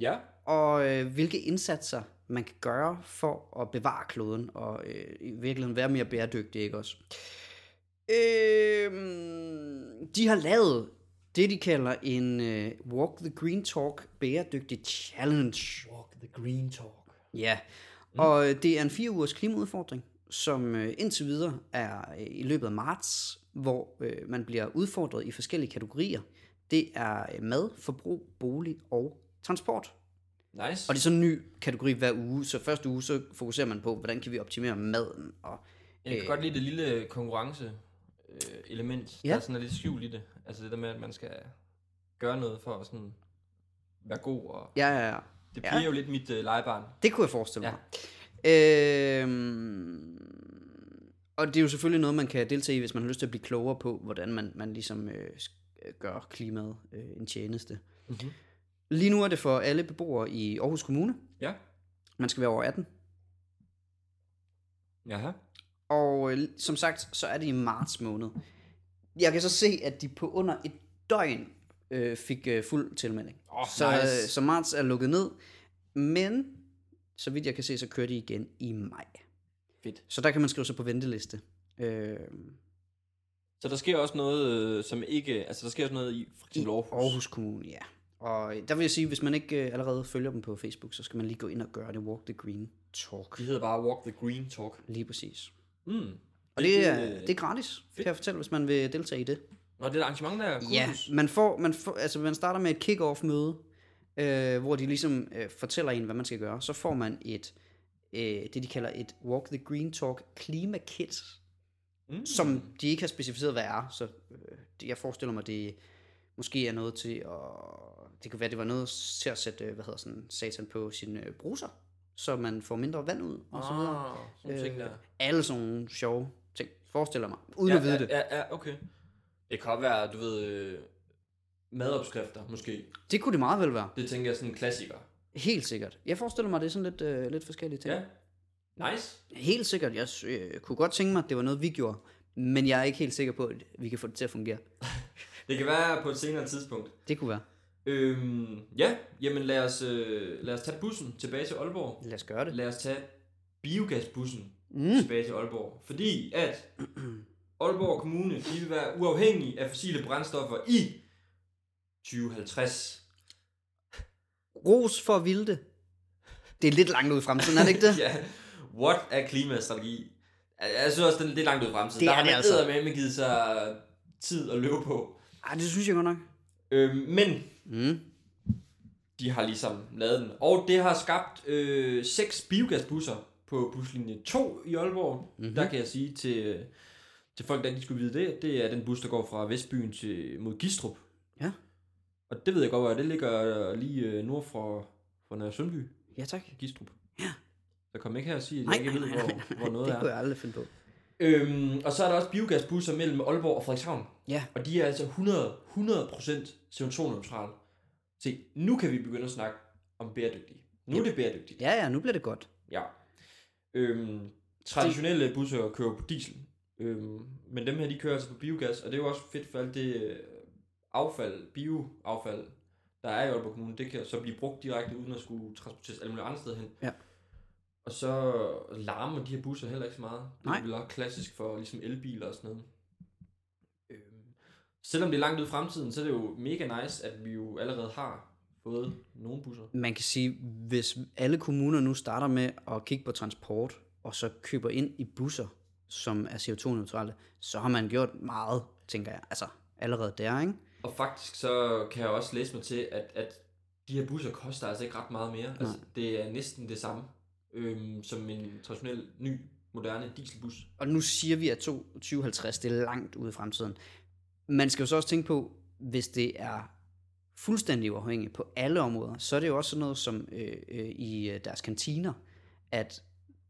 S1: Ja.
S2: og øh, hvilke indsatser man kan gøre for at bevare kloden, og øh, i virkeligheden være mere bæredygtig, ikke også? Øh, de har lavet det, de kalder en øh, Walk the Green Talk bæredygtig challenge.
S1: Walk the green talk.
S2: Ja, og øh, det er en fire ugers klimaudfordring, som øh, indtil videre er øh, i løbet af marts, hvor man bliver udfordret i forskellige kategorier. Det er mad, forbrug, bolig og transport.
S1: Nice.
S2: Og det er sådan en ny kategori hver uge, så første uge så fokuserer man på, hvordan kan vi optimere maden. Og,
S1: Jeg kan
S2: øh,
S1: godt lide det lille konkurrence element,
S2: Ja.
S1: der sådan er lidt skjult i det. Altså det der med, at man skal gøre noget for at sådan være god. Og
S2: ja, ja, ja.
S1: Det
S2: Ja.
S1: bliver jo lidt mit øh, legebarn.
S2: Det kunne jeg forestille
S1: Ja.
S2: mig. Øhm, og det er jo selvfølgelig noget, man kan deltage i, hvis man har lyst til at blive klogere på, hvordan man, man ligesom øh, øh, gør klimaet øh, en tjeneste.
S1: Mhm.
S2: Lige nu er det for alle beboere i Aarhus Kommune.
S1: Ja.
S2: Man skal være over 18.
S1: Jaha.
S2: Og øh, som sagt, så er det i marts måned. Jeg kan så se, at de på under et døgn øh, fik øh, fuld tilmelding.
S1: Åh,
S2: så,
S1: nice.
S2: øh, så marts er lukket ned. Men, så vidt jeg kan se, så kører de igen i maj.
S1: Fedt.
S2: Så der kan man skrive sig på venteliste. Øh,
S1: Så der sker også noget, øh, som ikke... Altså der sker også noget i for eksempel Aarhus.
S2: Aarhus Kommune, ja. Og der vil jeg sige, hvis man ikke øh, allerede følger dem på Facebook, så skal man lige gå ind og gøre det. Walk the Green Talk.
S1: De hedder bare Walk the Green Talk.
S2: Lige præcis.
S1: Mm.
S2: Og det, er, det er gratis, kan jeg fortælle, hvis man vil deltage i det.
S1: Og det er et arrangement, der er
S2: Ja,
S1: kursus.
S2: man, får, man, får, altså man starter med et kick-off møde, øh, hvor de ligesom øh, fortæller en, hvad man skal gøre. Så får man et, øh, det de kalder et Walk the Green Talk klimakit,
S1: Mm.
S2: som de ikke har specificeret, hvad er. Så øh, jeg forestiller mig, det måske er noget til at... Det kan være, det var noget til at sætte, øh, hvad hedder sådan, satan på sine øh, bruser, så man får mindre vand ud, og så videre.
S1: Ah, sådan ting der.
S2: Alle sådan nogle sjove ting, forestiller mig, uden at vide det.
S1: Ja, ja, okay. Det kan være, du ved, øh, madopskrifter måske.
S2: Det kunne det meget vel være.
S1: Det tænker jeg sådan en klassiker.
S2: Helt sikkert. Jeg forestiller mig, det er sådan lidt, øh, lidt forskellige ting.
S1: Ja. Nice.
S2: Helt sikkert. Jeg øh, kunne godt tænke mig, at det var noget, vi gjorde. Men jeg er ikke helt sikker på, at vi kan få det til at fungere.
S1: Det kan være på et senere tidspunkt.
S2: Det kunne være.
S1: Øhm, ja, jamen lad os, øh, lad os tage bussen tilbage til Aalborg.
S2: Lad os gøre det.
S1: Lad os tage biogasbussen
S2: Mm.
S1: tilbage til Aalborg. Fordi at Aalborg Kommune, de vil være uafhængige af fossile brændstoffer i 2050.
S2: Ros for at ville det. Er lidt langt ud i fremtiden, er det ikke det?
S1: ja, what er klimastrategi? Jeg synes også, det er langt ud i fremtiden.
S2: Det
S1: Der
S2: er
S1: har
S2: det
S1: man
S2: altså.
S1: med givet sig tid at løbe på.
S2: Ej, det synes jeg godt nok.
S1: Øhm, men
S2: Mm.
S1: de har ligesom lavet den. Og det har skabt øh, seks biogasbusser på buslinje 2 i Aalborg.
S2: Mhm.
S1: Mm-hmm. Der kan jeg sige til, til folk, der ikke skulle vide det, det er den bus, der går fra Vestbyen til, mod Gistrup.
S2: Ja.
S1: Og det ved jeg godt, hvor det ligger lige øh, nord for, for Nørre Sundby,
S2: Ja, tak.
S1: Gistrup.
S2: Ja.
S1: Så kom ikke her og sige, at
S2: Nej,
S1: jeg ikke
S2: nej,
S1: ved,
S2: nej,
S1: hvor,
S2: nej,
S1: hvor noget
S2: det
S1: er.
S2: kunne jeg aldrig finde på.
S1: Øhm, og så er der også biogasbusser mellem Aalborg og Frederikshavn.
S2: Ja.
S1: Og de er altså 100, 100% CO2-neutrale. Se, nu kan vi begynde at snakke om bæredygtige. Nu er det bæredygtigt.
S2: Ja, ja, nu bliver det godt.
S1: Ja. Øhm, traditionelle busser kører på diesel. Øhm, men dem her, de kører altså på biogas. Og det er jo også fedt for alt det øh, affald, bioaffald, der er i Aalborg Kommune. Det kan så blive brugt direkte, uden at skulle transporteres alle mulige andre steder hen.
S2: Ja.
S1: Og så larmer de her busser heller ikke så meget. Det
S2: Nej.
S1: er vel også klassisk for ligesom elbiler og sådan noget. Øhm, selvom det er langt ud i fremtiden, så er det jo mega nice, at vi jo allerede har fået nogle busser.
S2: Man kan sige, hvis alle kommuner nu starter med at kigge på transport, og så køber ind i busser, som er CO2-neutrale, så har man gjort meget, tænker jeg. Altså, allerede der, ikke?
S1: Og faktisk så kan jeg også læse mig til, at, at de her busser koster altså ikke ret meget mere. Altså, det er næsten det samme øhm, som en traditionel, ny, moderne dieselbus.
S2: Og nu siger vi, at 2050, det er langt ude i fremtiden. Man skal jo så også tænke på, hvis det er fuldstændig uafhængigt på alle områder, så er det jo også sådan noget som øh, øh, i øh, deres kantiner, at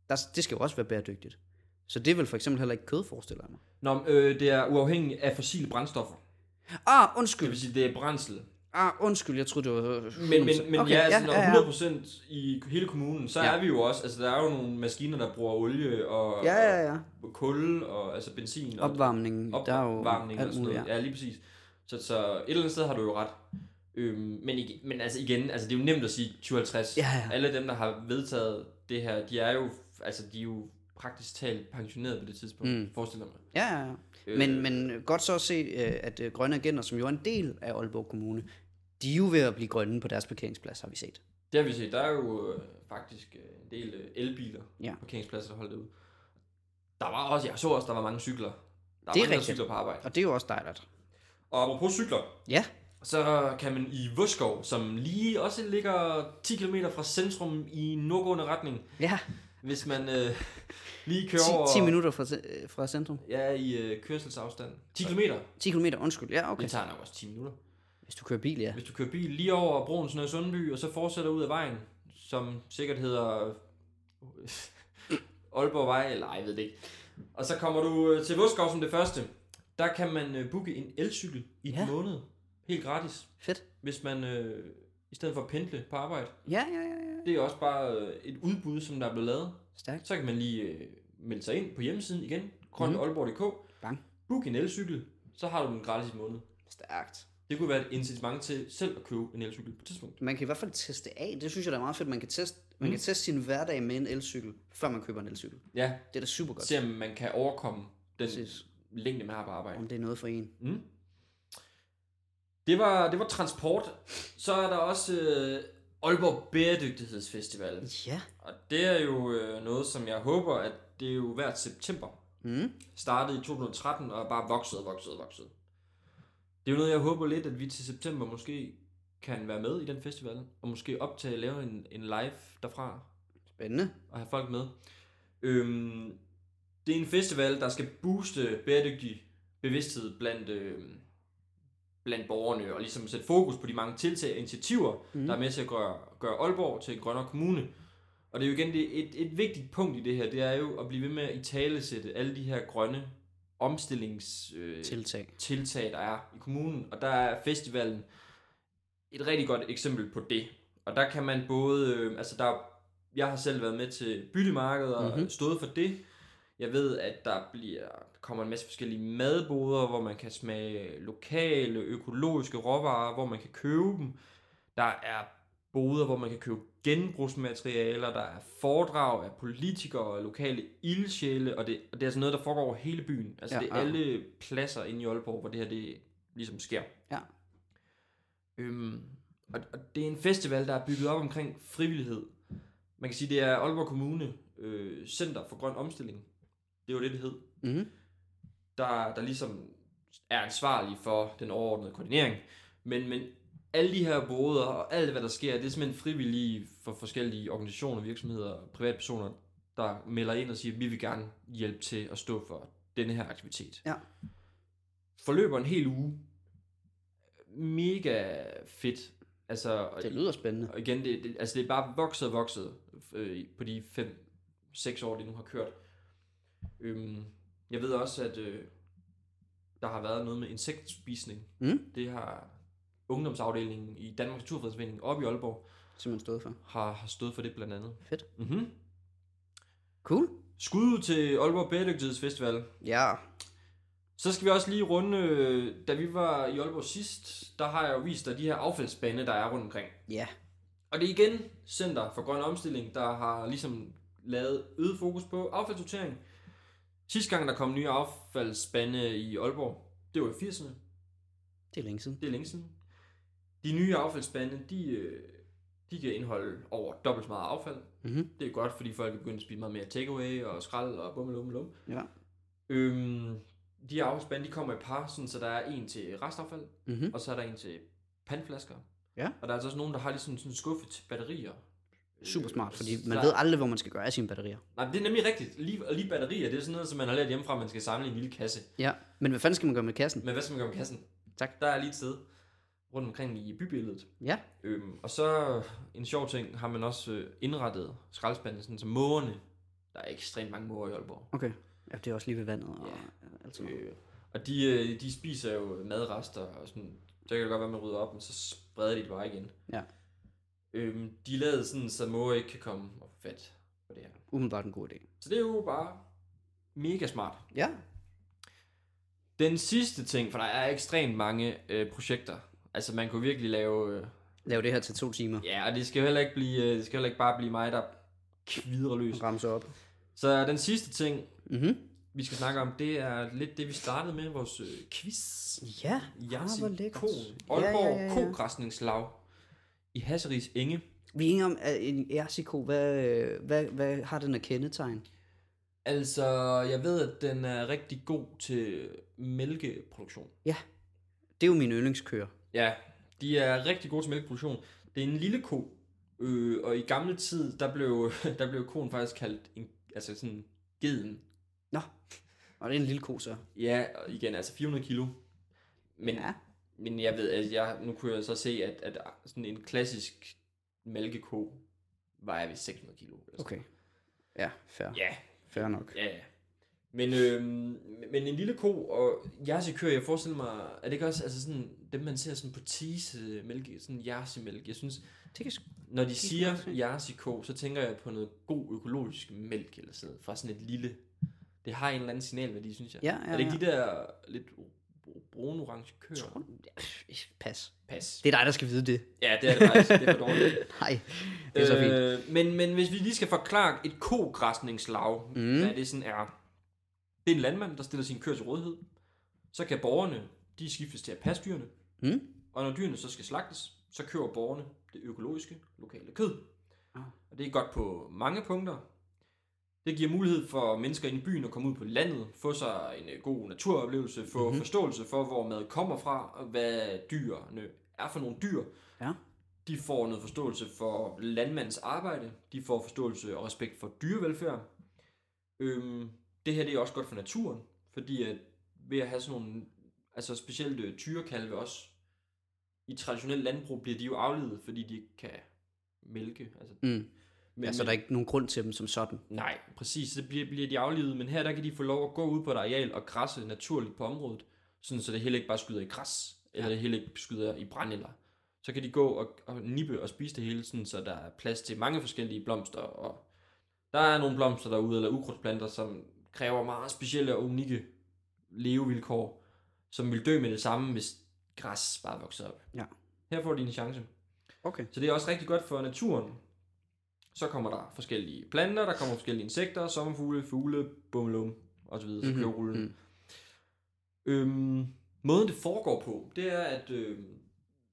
S2: der, det skal jo også være bæredygtigt. Så det er vel for eksempel heller ikke kød, forestiller jeg mig.
S1: Nå, øh, det er uafhængigt af fossile brændstoffer.
S2: Ah,
S1: Det
S2: undskyld.
S1: vil sige, det er brændsel.
S2: Ah, undskyld, jeg troede, det var...
S1: Men, men, men okay, ja, altså,
S2: ja, ja.
S1: 100% i hele kommunen, så
S2: Ja.
S1: ja. er vi jo også, altså der er jo nogle maskiner, der bruger olie og,
S2: Ja, ja, ja.
S1: og kul og altså benzin. og-
S2: Opvarmning, der er jo
S1: opvarmning og
S2: alt
S1: sådan
S2: muligt.
S1: noget.
S2: Ja.
S1: Ja, lige præcis. Så, så et eller andet sted har du jo ret. Øhm, men, igen, men altså igen, altså det er jo nemt at sige 2050.
S2: Ja, ja.
S1: Alle dem, der har vedtaget det her, de er jo, altså de er jo praktisk talt pensioneret på det tidspunkt,
S2: Mm.
S1: forestiller mig.
S2: Ja, ja, ja.
S1: Øh.
S2: Men, men godt så at se, øh, at øh, Grønne Agenter, som jo er en del af Aalborg Kommune, de er jo ved at blive grønne på deres parkeringsplads, har vi set.
S1: Det har vi set. Der er jo øh, faktisk øh, en del øh, elbiler,
S2: Ja.
S1: parkeringspladser, der holdt det ud. Der var også, jeg så også, der var mange cykler. Der
S2: Det
S1: var
S2: er
S1: mange, der
S2: rigtigt.
S1: cykler på arbejde.
S2: Og det er jo også dejligt.
S1: Og apropos cykler,
S2: Ja,
S1: så kan man i Vuskov, som lige også ligger 10 km fra centrum i nordgående retning,
S2: ja.
S1: Hvis man øh, lige
S2: 10,
S1: kører over...
S2: 10 minutter fra, øh, fra centrum.
S1: Ja, i øh, kørselsafstand. 10 km.
S2: 10 km, undskyld. Ja,
S1: Okay. Det tager nok også 10 minutter.
S2: Hvis du kører bil, ja.
S1: Hvis du kører bil lige over broen Nørre Sundby, og så fortsætter ud af vejen, som sikkert hedder Aalborgvej, eller ej, jeg ved det ikke. Og så kommer du øh, til Vuskov som det første. Der kan man øh, booke en elcykel i
S2: Ja.
S1: en måned. Helt gratis.
S2: Fedt.
S1: Hvis man øh, i stedet for at pendle på arbejde.
S2: Ja, ja, ja, ja.
S1: Det er også bare øh, et udbud, som der er blevet lavet.
S2: Stærkt.
S1: Så kan man lige øh, melde sig ind på hjemmesiden igen.
S2: Mhm.
S1: grønneaalborg.dk.
S2: Bang.
S1: Book en elcykel, så har du den gratis i måned.
S2: Stærkt.
S1: Det kunne være et incitament til selv at købe en elcykel på et tidspunkt.
S2: Man kan i hvert fald teste af. Det synes jeg, der er meget fedt. Man kan teste, man
S1: Mm.
S2: kan teste sin hverdag med en elcykel, før man køber en elcykel.
S1: Ja,
S2: Det er da super godt.
S1: se om man kan overkomme den
S2: Præcis.
S1: længde, man har på arbejde.
S2: Om det er noget for en.
S1: Mm. Det, var, det var transport. Så er der også øh, Aalborg Bæredygtighedsfestival.
S2: Ja.
S1: Og det er jo øh, noget, som jeg håber, at det er jo hvert september.
S2: Mm.
S1: Startede i 2013 og bare vokset og vokset og vokset. Det er jo noget, jeg håber lidt, at vi til september måske kan være med i den festival. Og måske optage, lave en, en live derfra
S2: Spændende.
S1: og have folk med. Øhm, det er en festival, der skal booste bæredygtig bevidsthed blandt, øhm, blandt borgerne, og ligesom sætte fokus på de mange tiltag og initiativer, mm. der er med til at gøre, gøre Aalborg til en grønnere kommune. Og det er jo igen det, et, et vigtigt punkt i det her, det er jo at blive ved med at i tale sætte alle de her grønne omstillingstiltag, øh,
S2: Tiltag.
S1: tiltag, der er i kommunen. Og der er festivalen et rigtig godt eksempel på det. Og der kan man både, øh, altså der, jeg har selv været med til byttemarkedet og
S2: Mhm.
S1: mm-hmm. stået for det. Jeg ved, at der bliver kommer en masse forskellige madboder, hvor man kan smage lokale, økologiske råvarer, hvor man kan købe dem. Der er boder, hvor man kan købe genbrugsmaterialer, der er foredrag af politikere og lokale ildsjæle, og det, og det er altså noget, der foregår over hele byen. Altså
S2: ja,
S1: det er
S2: ja.
S1: alle pladser inde i Aalborg, hvor det her det ligesom sker.
S2: Ja.
S1: Øhm, og, og det er en festival, der er bygget op omkring frivillighed. Man kan sige, det er Aalborg Kommune øh, Center for Grøn Omstilling. Det er jo det, det hed.
S2: Mm.
S1: Der, der ligesom er ansvarlig for den overordnede koordinering. Men, men alle de her boder og alt, hvad der sker, det er simpelthen frivillige for forskellige organisationer, virksomheder og privatpersoner, der melder ind og siger, at vi vil gerne hjælpe til at stå for denne her aktivitet.
S2: Ja.
S1: Forløber en hel uge. Mega fedt. Altså,
S2: Det lyder spændende.
S1: og igen, det, det, altså det er bare vokset og vokset øh, på de 5-6 år, de nu har kørt. Øhm, jeg ved også, at øh, der har været noget med insektspisning.
S2: Mm.
S1: Det har ungdomsafdelingen i Danmarks Naturfredningsforening oppe i Aalborg
S2: Simpelthen stået for.
S1: har, har stået for det blandt andet.
S2: Fedt.
S1: Mm-hmm.
S2: Cool.
S1: Skud ud til Aalborg Bæredygtighedsfestival.
S2: Ja.
S1: Så skal vi også lige runde, da vi var i Aalborg sidst, der har jeg jo vist dig de her affaldsspande, der er rundt omkring.
S2: Ja.
S1: Og det er igen Center for Grøn Omstilling, der har ligesom lavet øget fokus på affaldssortering. Sidste gang, der kom nye affaldsspande i Aalborg, det var i 80'erne.
S2: Det er længe siden.
S1: Det er længe siden. De nye affaldsspande, de, øh, de kan indeholde over dobbelt så meget affald.
S2: Mm-hmm.
S1: Det er godt, fordi folk er begyndt at spise meget mere takeaway og skrald og bummelum
S2: Ja.
S1: Øhm, de her affaldsspande, de kommer i par, sådan, så der er en til restaffald,
S2: Mm-hmm.
S1: og så er der en til pandflasker.
S2: Ja.
S1: Og der er altså også nogen, der har ligesom sådan en skuffe til batterier.
S2: Super smart, fordi man ved aldrig, hvor man skal gøre af sine batterier.
S1: Nej, det er nemlig rigtigt. Lige, og lige batterier, det er sådan noget, som man har lært hjemmefra, at man skal samle i en lille kasse.
S2: Ja. Men hvad fanden skal man gøre med kassen?
S1: Men hvad skal man gøre med kassen?
S2: Tak.
S1: Der er lige et sted rundt omkring i bybilledet.
S2: Ja.
S1: Øhm, og så en sjov ting, har man også øh, indrettet skraldespanden, sådan så mågerne, der er ekstremt mange måger i Aalborg.
S2: Okay. Ja, det er også lige ved vandet og
S1: Ja.
S2: alt sådan noget.
S1: Øh, og de, øh, de spiser jo madrester, og sådan, så kan det godt være, at man rydder op, men så spreder de det bare igen.
S2: Ja.
S1: Øhm, de lavet sådan, så måger ikke kan komme og få fat på det her.
S2: Umiddelbart en god idé.
S1: Så det er jo bare mega smart.
S2: Ja.
S1: Den sidste ting, for der er ekstremt mange øh, projekter. Altså man kunne virkelig lave... Øh,
S2: Lav det her til to timer.
S1: ja, og det skal jo heller ikke, blive, øh, det skal heller ikke bare blive mig, der kvidrer løs.
S2: Ramse op.
S1: Så den sidste ting,
S2: Mhm.
S1: vi skal snakke om, det er lidt det, vi startede med, vores øh, quiz.
S2: Ja. Ah, hvor lækkert.
S1: Ko.
S2: Ja,
S1: Aalborg
S2: ja, ja, ja.
S1: Kogræsningslag i Hasseris Enge.
S2: Vi er enige om, at en ersiko, hvad, hvad, hvad har den af kendetegn?
S1: Altså, jeg ved, at den er rigtig god til mælkeproduktion.
S2: Det er jo min yndlingskør.
S1: Ja, de er rigtig gode til mælkeproduktion. Det er en lille ko, øh, og i gamle tid, der blev, der blev koen faktisk kaldt en, altså sådan geden.
S2: Nå. Og det er en lille ko så.
S1: Ja, igen, altså 400 kilo. Men,
S2: Ja.
S1: Men jeg ved, at jeg, nu kunne jeg så se, at, at sådan en klassisk mælkeko vejer ved 600 kilo. Eller sådan.
S2: Okay. Ja, fair.
S1: Ja,
S2: Fair nok.
S1: ja, ja. Men, øhm, men en lille ko, og jersey-køer, jeg forestiller mig, er det ikke også altså sådan, dem man ser sådan på tease mælke, sådan jersey-mælk, jeg synes,
S2: Det kan
S1: når de siger jersey-ko, så tænker jeg på noget god økologisk mælk, eller sådan noget, fra sådan et lille, det har en eller anden signalværdi, synes jeg.
S2: Ja, ja,
S1: er det ikke de der lidt brun-orange køer?
S2: Tror Pas.
S1: Pas.
S2: Det er dig, der skal vide det.
S1: Ja, det er det faktisk, det er for dårligt.
S2: Nej, det er så fint.
S1: Øh, men, men hvis vi lige skal forklare et kogræsningslag, mm.
S2: Mm.
S1: hvad det sådan er. Det er en landmand, der stiller sin køer til rådighed. Så kan borgerne, de skiftes til at passe dyrene.
S2: Mm.
S1: Og når dyrene så skal slagtes, så køber borgerne det økologiske, lokale kød.
S2: Ah.
S1: Og det er godt på mange punkter. Det giver mulighed for mennesker inde i byen at komme ud på landet, få sig en øh, god naturoplevelse, få
S2: Mhm.
S1: mm-hmm. forståelse for, hvor mad kommer fra, og hvad dyrene er for nogle dyr.
S2: Ja.
S1: De får noget forståelse for landmandens arbejde, de får forståelse og respekt for dyrevelfærd. Øhm, det her det er også godt for naturen, fordi at ved at have sådan nogle, altså specielt øh, tyrekalve også, i traditionelt landbrug bliver de jo aflevet, fordi de ikke kan mælke. Altså,
S2: Mm.
S1: Men,
S2: Altså, der er ikke nogen grund til dem som sådan.
S1: Nej, præcis, så bliver, bliver de aflevet, men her der kan de få lov at gå ud på et areal og græsse naturligt på området, sådan så det heller ikke bare skyder i græs, eller det heller ikke skyder i brændeller. Så kan de gå og, og nippe og spise det hele, sådan, så der er plads til mange forskellige blomster, og der er nogle blomster derude, eller ukrudtsplanter, som kræver meget specielle og unikke levevilkår, som vil dø med det samme, hvis græs bare vokser op.
S2: Ja.
S1: Her får de en chance.
S2: Okay.
S1: Så det er også rigtig godt for naturen. Så kommer der forskellige planter, der kommer forskellige insekter, sommerfugle, fugle, bummelum, og så videre, så
S2: Mhm,
S1: kører rullen.
S2: mhm.
S1: Øhm, måden det foregår på, det er, at øh,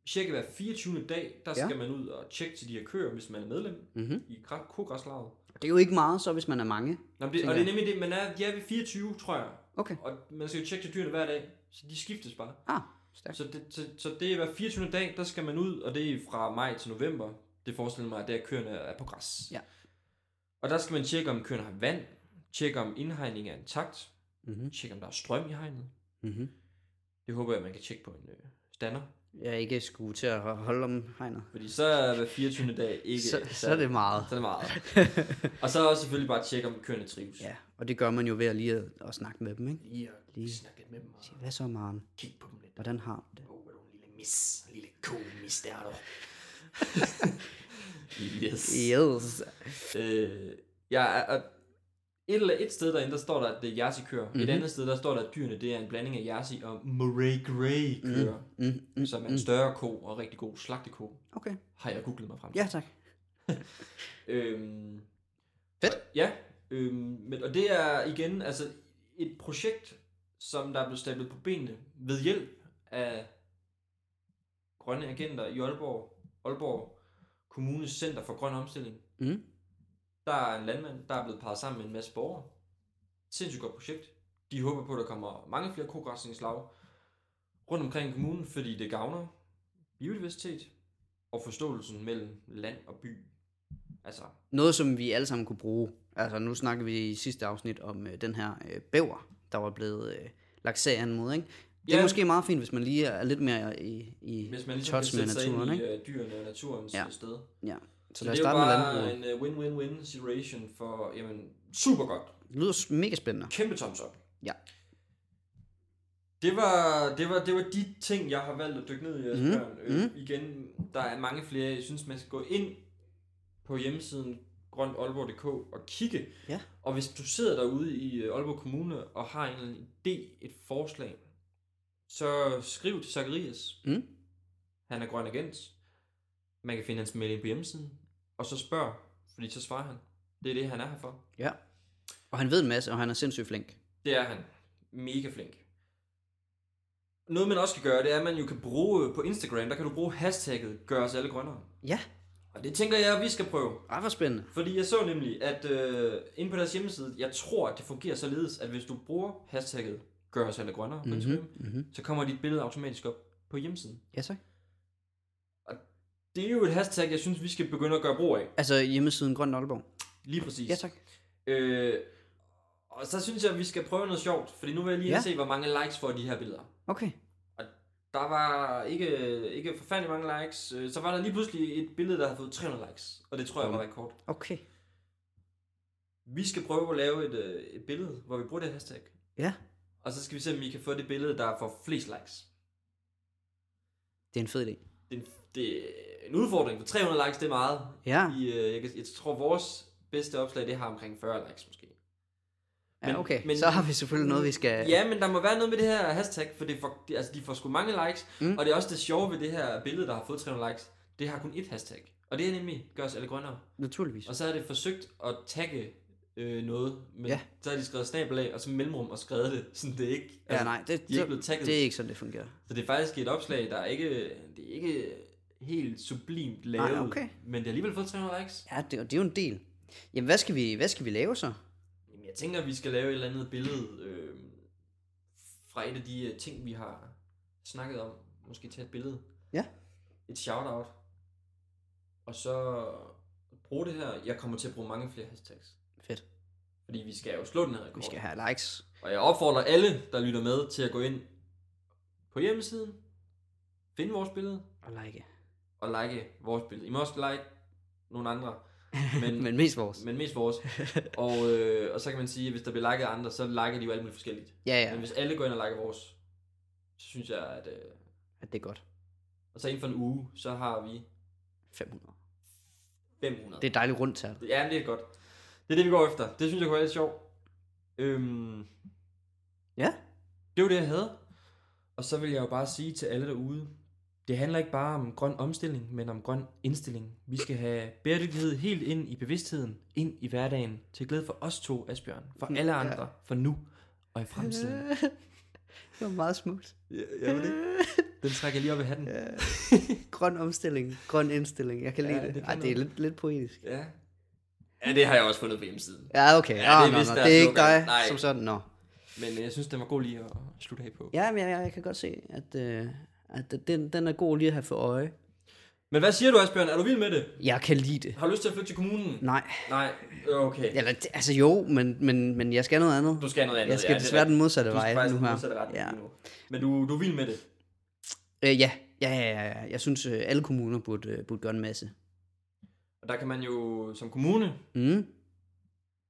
S1: cirka hver 24. dag, der
S2: Ja.
S1: skal man ud og tjekke til de her køer, hvis man er medlem
S2: Mm-hmm.
S1: i græ- kogræslaget.
S2: Det er jo ikke meget, så hvis man er mange.
S1: Nå, det, og det er nemlig det, man er, de er ved 24, tror jeg.
S2: Okay.
S1: Og man skal jo tjekke til dyrene hver dag, så de skiftes bare.
S2: Ah, stærkt.
S1: Så det, så, så det er hver 24. dag, der skal man ud, og det er fra maj til november. Det forestiller mig, at det er, at køerne er på græs.
S2: Ja.
S1: Og der skal man tjekke, om køerne har vand, tjekke, om indhegning er intakt,
S2: Mm-hmm.
S1: tjekke, om der er strøm i hegnet.
S2: Mm-hmm.
S1: Det håber jeg, man kan tjekke på en øh, stander.
S2: Jeg er ikke skue til at holde om hegnet.
S1: Fordi så er hver 24. dag ikke...
S2: Så, så er det meget.
S1: Så er det meget. og så også selvfølgelig bare tjekke, om køerne trives.
S2: Ja, og det gør man jo ved at lige at, at snakke med dem, ikke?
S1: Lige at
S2: Lige.
S1: snakke med dem og
S2: Sige, Hvad så, Maren?
S1: kigge på dem lidt.
S2: Hvordan har du det?
S1: Åh, oh, er en lille mis. En lille ko-mis, der er du. yes.
S2: Yes.
S1: Øh, ja, og et, eller et sted derinde, der står der, at det er Jersey-køer. Mm-hmm. Et
S2: Mhm.
S1: andet sted, der står der, at dyrene det er en blanding af Jersey og Murray Grey køer, mm.
S2: Mm, mm,
S1: som er en større ko og rigtig god slagteko.
S2: Okay.
S1: Har jeg googlet mig frem til.
S2: Ja, tak.
S1: Øhm,
S2: Fedt.
S1: Og, ja, øhm, men, og det er igen altså et projekt, som der er blevet stablet på benene ved hjælp af grønne agenter i Aalborg, Aalborg Kommunes Center for Grøn Omstilling.
S2: Mm.
S1: Der er en landmand, der er blevet parret sammen med en masse borgere. Sindssygt godt projekt. De håber på, at der kommer mange flere kogræsningslag rundt omkring i kommunen, fordi det gavner biodiversitet og forståelsen mellem land og by. Altså,
S2: Noget, som vi alle sammen kunne bruge. Altså, nu snakker vi i sidste afsnit om øh, den her øh, bæver, der var blevet øh, lagt sagen mod, ikke? Det er
S1: Ja.
S2: måske meget fint, hvis man lige er lidt mere i, i
S1: hvis man ligesom
S2: touch med naturen, ikke?
S1: i uh, dyrene og naturens
S2: Ja.
S1: ja. sted.
S2: Ja. Så,
S1: Så
S2: lad os
S1: det er
S2: starte med landbruget.
S1: bare en uh, win-win-win situation for, jamen, super godt.
S2: Det lyder mega spændende.
S1: Kæmpe thumbs up.
S2: Ja.
S1: Det var, det var, det var de ting, jeg har valgt at dykke ned i. Mm. Øh,
S2: mhm.
S1: igen, der er mange flere. Jeg synes, man skal gå ind på hjemmesiden grøntaalborg.dk og kigge.
S2: Ja.
S1: Og hvis du sidder derude i øh, Aalborg Kommune og har en idé, et forslag, så skriv til Zacharias.
S2: Mm.
S1: Han er grøn agent. Man kan finde hans mail på hjemmesiden. Og så spørg, fordi så svarer han. Det er det, han er her for.
S2: Ja. Og han ved en masse, og han er sindssygt flink.
S1: Det er han. Mega flink. Noget man også kan gøre, det er, at man jo kan bruge øh, på Instagram, der kan du bruge hashtagget gør os alle grønnere.
S2: Ja,
S1: Og det tænker jeg, at vi skal prøve.
S2: ej, hvor spændende.
S1: Fordi jeg så nemlig, at øh, inde på deres hjemmeside, jeg tror, at det fungerer således, at hvis du bruger hashtagget gør os alle grønnere på Instagram,
S2: Mm-hmm. Mm-hmm.
S1: så kommer dit billede automatisk op på hjemmesiden.
S2: Ja, tak.
S1: Det er jo et hashtag, jeg synes, vi skal begynde at gøre brug af.
S2: Altså hjemmesiden Grøn Aalborg.
S1: Lige præcis.
S2: Ja, tak.
S1: Øh, og så synes jeg, at vi skal prøve noget sjovt, fordi nu vil jeg lige
S2: Ja.
S1: se, hvor mange likes får de her billeder.
S2: Okay.
S1: Der var ikke, ikke forfærdelig mange likes. Øh, Så var der lige pludselig et billede, der havde fået 300 likes. Og det tror jeg var rekord.
S2: Okay.
S1: Vi skal prøve at lave et, øh, et billede, hvor vi bruger det hashtag.
S2: Ja,
S1: Og så skal vi se, om vi kan få det billede, der får flest likes.
S2: det er en fed idé.
S1: Det er, en, det er en udfordring, for 300 likes, det er meget.
S2: Ja,
S1: I, øh, jeg, jeg tror, vores bedste opslag, det har omkring 40 likes måske.
S2: ja
S1: men-
S2: okay.
S1: men-
S2: så har vi selvfølgelig noget, vi skal...
S1: Ja, men der må være noget med det her hashtag, for det får, det, altså, de får sgu mange likes,
S2: Mm.
S1: og det er også det sjove ved det her billede, der har fået 300 likes. Det har kun ét hashtag, og det er nemlig, gør os alle grønnere.
S2: Naturligvis.
S1: Og så er det forsøgt at tagge øh, noget, men
S2: Ja.
S1: så har de skrevet snabel af, og så mellemrum og skrevet det, sådan det er ikke, altså,
S2: Ja, nej, det,
S1: de er ikke blevet tagget.
S2: det er ikke sådan, det fungerer.
S1: Så det er faktisk et opslag, der er ikke, det er ikke helt sublimt lavet,
S2: Nej, okay.
S1: men det har alligevel fået 300 likes.
S2: Ja, det, det er jo en del. Jamen, hvad skal vi, hvad skal vi lave så?
S1: Jamen, jeg tænker, at vi skal lave et eller andet billede øh, fra et af de øh, ting, vi har snakket om. Måske tage et billede.
S2: Ja.
S1: Et shout-out. Og så bruge det her. Jeg kommer til at bruge mange flere hashtags. Fordi vi skal jo slå den her rekord.
S2: Vi skal have likes.
S1: Og jeg opfordrer alle, der lytter med, til at gå ind på hjemmesiden, finde vores billede
S2: Og like.
S1: og like vores billede. I må også like nogle andre, men,
S2: Men mest vores.
S1: men mest vores. Og, øh, og så kan man sige, at hvis der bliver liket andre, så liker de jo alt muligt forskelligt.
S2: Ja, ja.
S1: Men hvis alle går ind og liker vores, så synes jeg, at... Øh,
S2: At det er godt.
S1: og så inden for en uge, så har vi
S2: 500.
S1: 500.
S2: Det er et dejligt rundt tal.
S1: Ja, det er godt. Det er det, vi går efter. Det synes jeg kunne være lidt sjovt. Øhm,
S2: Ja.
S1: det var det, jeg havde. Og så vil jeg jo bare sige til alle derude, det handler ikke bare om grøn omstilling, men om grøn indstilling. Vi skal have bæredygtighed helt ind i bevidstheden, ind i hverdagen, til glæde for os to, Asbjørn, for alle andre, for nu og i fremtiden.
S2: Det var meget smukt.
S1: Ja, ja det. Den trækker lige op i hatten. Ja.
S2: Grøn omstilling, grøn indstilling. Jeg kan lide
S1: Ja,
S2: det.
S1: det
S2: Det, Ej, det er lidt, lidt poetisk.
S1: ja. Ja, det har jeg også fundet på hjemmesiden.
S2: Ja, okay.
S1: Ja, det er
S2: det, er,
S1: vist
S2: nå,
S1: deres
S2: det er ikke dig
S1: Nej.
S2: som sådan. Nå.
S1: Men øh, jeg synes, den var god lige at slutte af på.
S2: Ja, men jeg, jeg, kan godt se, at, øh, at den, den er god lige at have for øje.
S1: Men hvad siger du, Asbjørn? Er du vild med det?
S2: Jeg kan lide det.
S1: Har du lyst til at flytte til kommunen?
S2: Nej.
S1: Nej, okay.
S2: Eller, det- altså jo, men, men, men jeg skal noget andet.
S1: Du skal noget andet.
S2: Jeg skal
S1: ja, det
S2: desværre den modsatte vej nu her.
S1: modsatte
S2: Ja.
S1: nu. Men du, du er vild med det.
S2: Øh, ja. Ja, ja, ja, ja. Jeg synes, øh, alle kommuner burde, øh, burde gøre en masse.
S1: Og der kan man jo som kommune,
S2: Mm.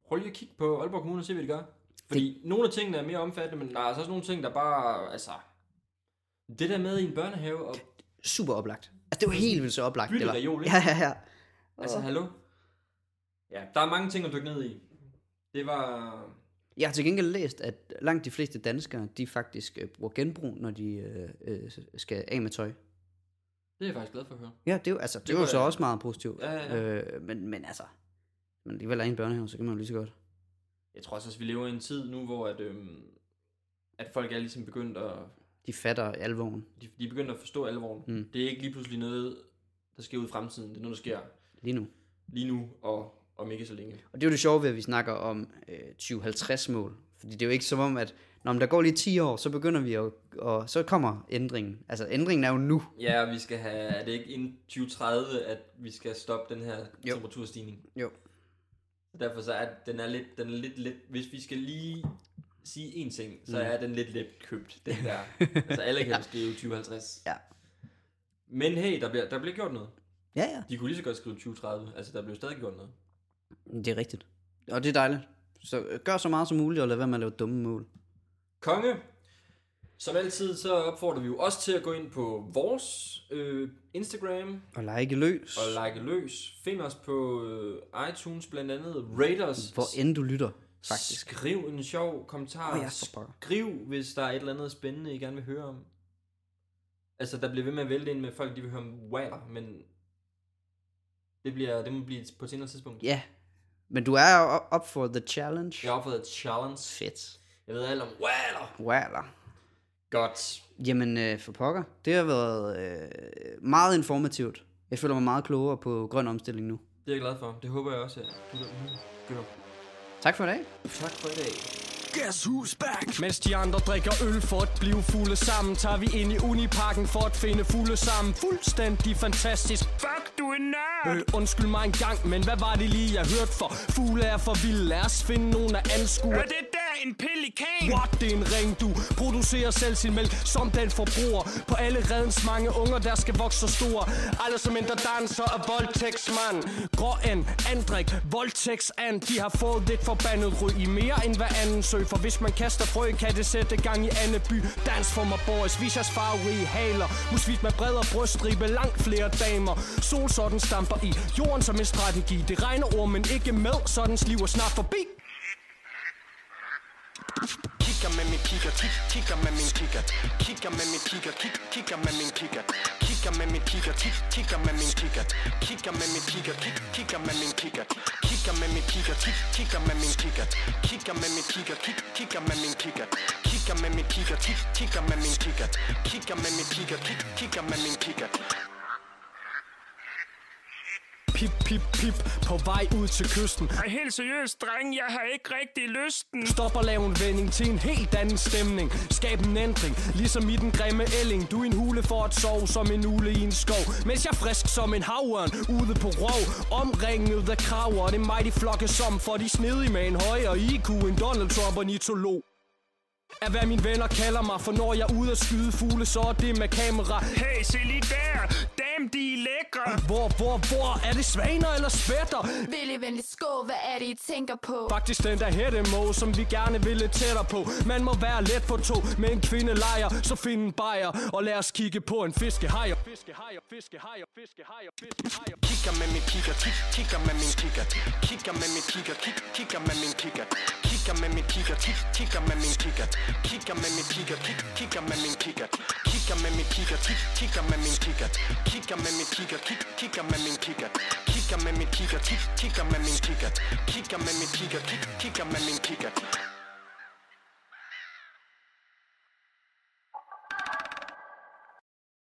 S1: prøv lige at kigge på Aalborg Kommune og se, hvad de gør. Fordi det... nogle af tingene er mere omfattende, men der er altså også nogle ting, der bare, altså... Det der med i en børnehave og
S2: Super oplagt. Altså, det var helt vildt så oplagt. det var.
S1: reol?
S2: Ja, ja, ja.
S1: Altså, hallo? Ja, der er mange ting at dykke ned i. Det var...
S2: Jeg har til gengæld læst, at langt de fleste danskere, de faktisk øh, bruger genbrug, når de øh, øh, skal af med tøj.
S1: Det er jeg faktisk glad for at høre.
S2: Ja, det er jo, altså, det
S1: Det
S2: er jo
S1: var
S2: så
S1: jeg-
S2: også meget positivt.
S1: Ja, ja, ja.
S2: Øh, men, men altså, men alligevel er en børnehave, så kan man jo lige så godt.
S1: Jeg tror også, at vi lever i en tid nu, hvor at, øhm, at folk er ligesom begyndt at...
S2: De fatter alvoren
S1: De, de er begyndt at forstå alvoren.
S2: Mm.
S1: Det er ikke lige pludselig noget, der sker ud i fremtiden. Det er noget, der sker
S2: lige nu.
S1: lige nu og om ikke så længe.
S2: Og det er jo det sjove ved, at vi snakker om øh, 2050-mål. Fordi det er jo ikke som om, at når der går lige 10 år, så begynder vi at, og så kommer ændringen. Altså ændringen er jo nu.
S1: Ja, og vi skal have, er det ikke inden 2030, at vi skal stoppe den her
S2: Jo.
S1: temperaturstigning?
S2: Jo.
S1: Derfor så er den er lidt, den er lidt, lidt, hvis vi skal lige sige en ting, så
S2: Mm.
S1: er den lidt let købt, den der. altså alle kan skrive 2050.
S2: Ja.
S1: Men hey, der bliver, der bliver gjort noget.
S2: Ja, ja.
S1: De kunne lige så godt skrive 2030, altså der bliver stadig gjort noget.
S2: Det er rigtigt. Og det er dejligt. Så øh, gør så meget som muligt, og lad være med at lave dumme mål.
S1: Konge, som altid, så opfordrer vi jo også til at gå ind på vores øh, Instagram
S2: Og like løs.
S1: og like løs. Find os på øh, iTunes blandt andet. Rate os.
S2: Hvor end du lytter, faktisk.
S1: Skriv en sjov kommentar.
S2: Ja, for pokker.
S1: Skriv, hvis der er et eller andet spændende, I gerne vil høre om. Altså, der bliver ved med at vælte ind med folk, de vil høre om water, men det, bliver, det må blive på et senere tidspunkt.
S2: Ja. Men du er op for the challenge.
S1: Jeg har opfået et challenge.
S2: Fedt.
S1: Jeg ved alt om water.
S2: Waller.
S1: Godt.
S2: Jamen, øh, for pokker. Det har været øh, meget informativt. Jeg føler mig meget klogere på grøn omstilling nu.
S1: Det er jeg glad for. Det håber jeg også, at du derude gør.
S2: Tak for i dag.
S1: Tak for i dag.
S3: Guess who's back? Mens de andre drikker øl for at blive fulde sammen Tager vi ind i Uniparken for at finde fulde sammen Fuldstændig fantastisk Fuck, du er nørd! Øh, undskyld mig en gang, men hvad var det lige jeg hørte for? Fugle er for vilde, lad os finde nogen at anskue
S4: Er det der en pelikan?
S3: What, det er en ring, du producerer selv sin mælk som den forbruger. På alle redens mange unger, der skal vokse så store. Alle som mindre danser er voldtægtsmand. En, Andrik, voldtægtsand. De har fået lidt forbandet ryg i mere end hver anden sø. For hvis man kaster frø, kan det sætte gang i Anneby Dans for mig boys, vis jeres farverige haler. Musvit med bredere bryststribe, langt flere damer. Solsorten stamper i jorden som en strategi. Det regner ord, men ikke med, sådan liv er snart forbi. Kigger med min kigger, kig, kigger med min kigger Kigger med min kigger, kig, kigger med min kigger Kigger med min kigger, kig, kigger med min kigger Kigger med min kigger, kig, kigger med min kigger Kigger med min kigger, kig, kigger med min kigger Kigger med min kigger, kig, kigger med min kigger Kigger med min kigger, kig, kigger med min kigger Kigger med min kigger, kig, kigger med min kigger Pip, pip, pip, på vej ud til kysten.
S4: Ej, helt seriøst, dreng, jeg har ikke rigtig lysten.
S3: Stop og lav en vending til en helt anden stemning. Skab en ændring, ligesom i den grimme ælling. Du er en hule for at sove som en ule i en skov. Mens jeg frisk som en havørn ude på rov. Omringet af kraver, det er mig de flokke som For de snedige med en højere IQ end Donald Trump og Nitolo Er hvad mine venner kalder mig For når jeg er ude at skyde fugle Så er det med kamera
S4: Hey, se lige der. Damn, de er lækre.
S3: Hvor, hvor, hvor Er det svaner eller spætter?
S5: Vil I venlig skål, hvad er det, I tænker på?
S3: Faktisk den der hættemå, som vi gerne vil lidt tættere på Man må være let på to med en kvinde lejer Så find en bajer, og lad os kigge på en fiskehajer Fiskehajer, fiskehajer, fiskehajer, fiskehajer Kigger med min kigger, kig, kigger med min kigger Kigger med min kigger, kig, kigger med min kigger Kigger med min kigger, kig, kigger med min kigger Kigger med min kigger, kig, kigger med min kigger Kigger med min kigger, kig, kigger med min kigger Kigger med min kigger, kig, kigger med min kigger Kigger med min kigger, kig, kigger med min kigger Kigger med min kigger, kig, kigger med min kigger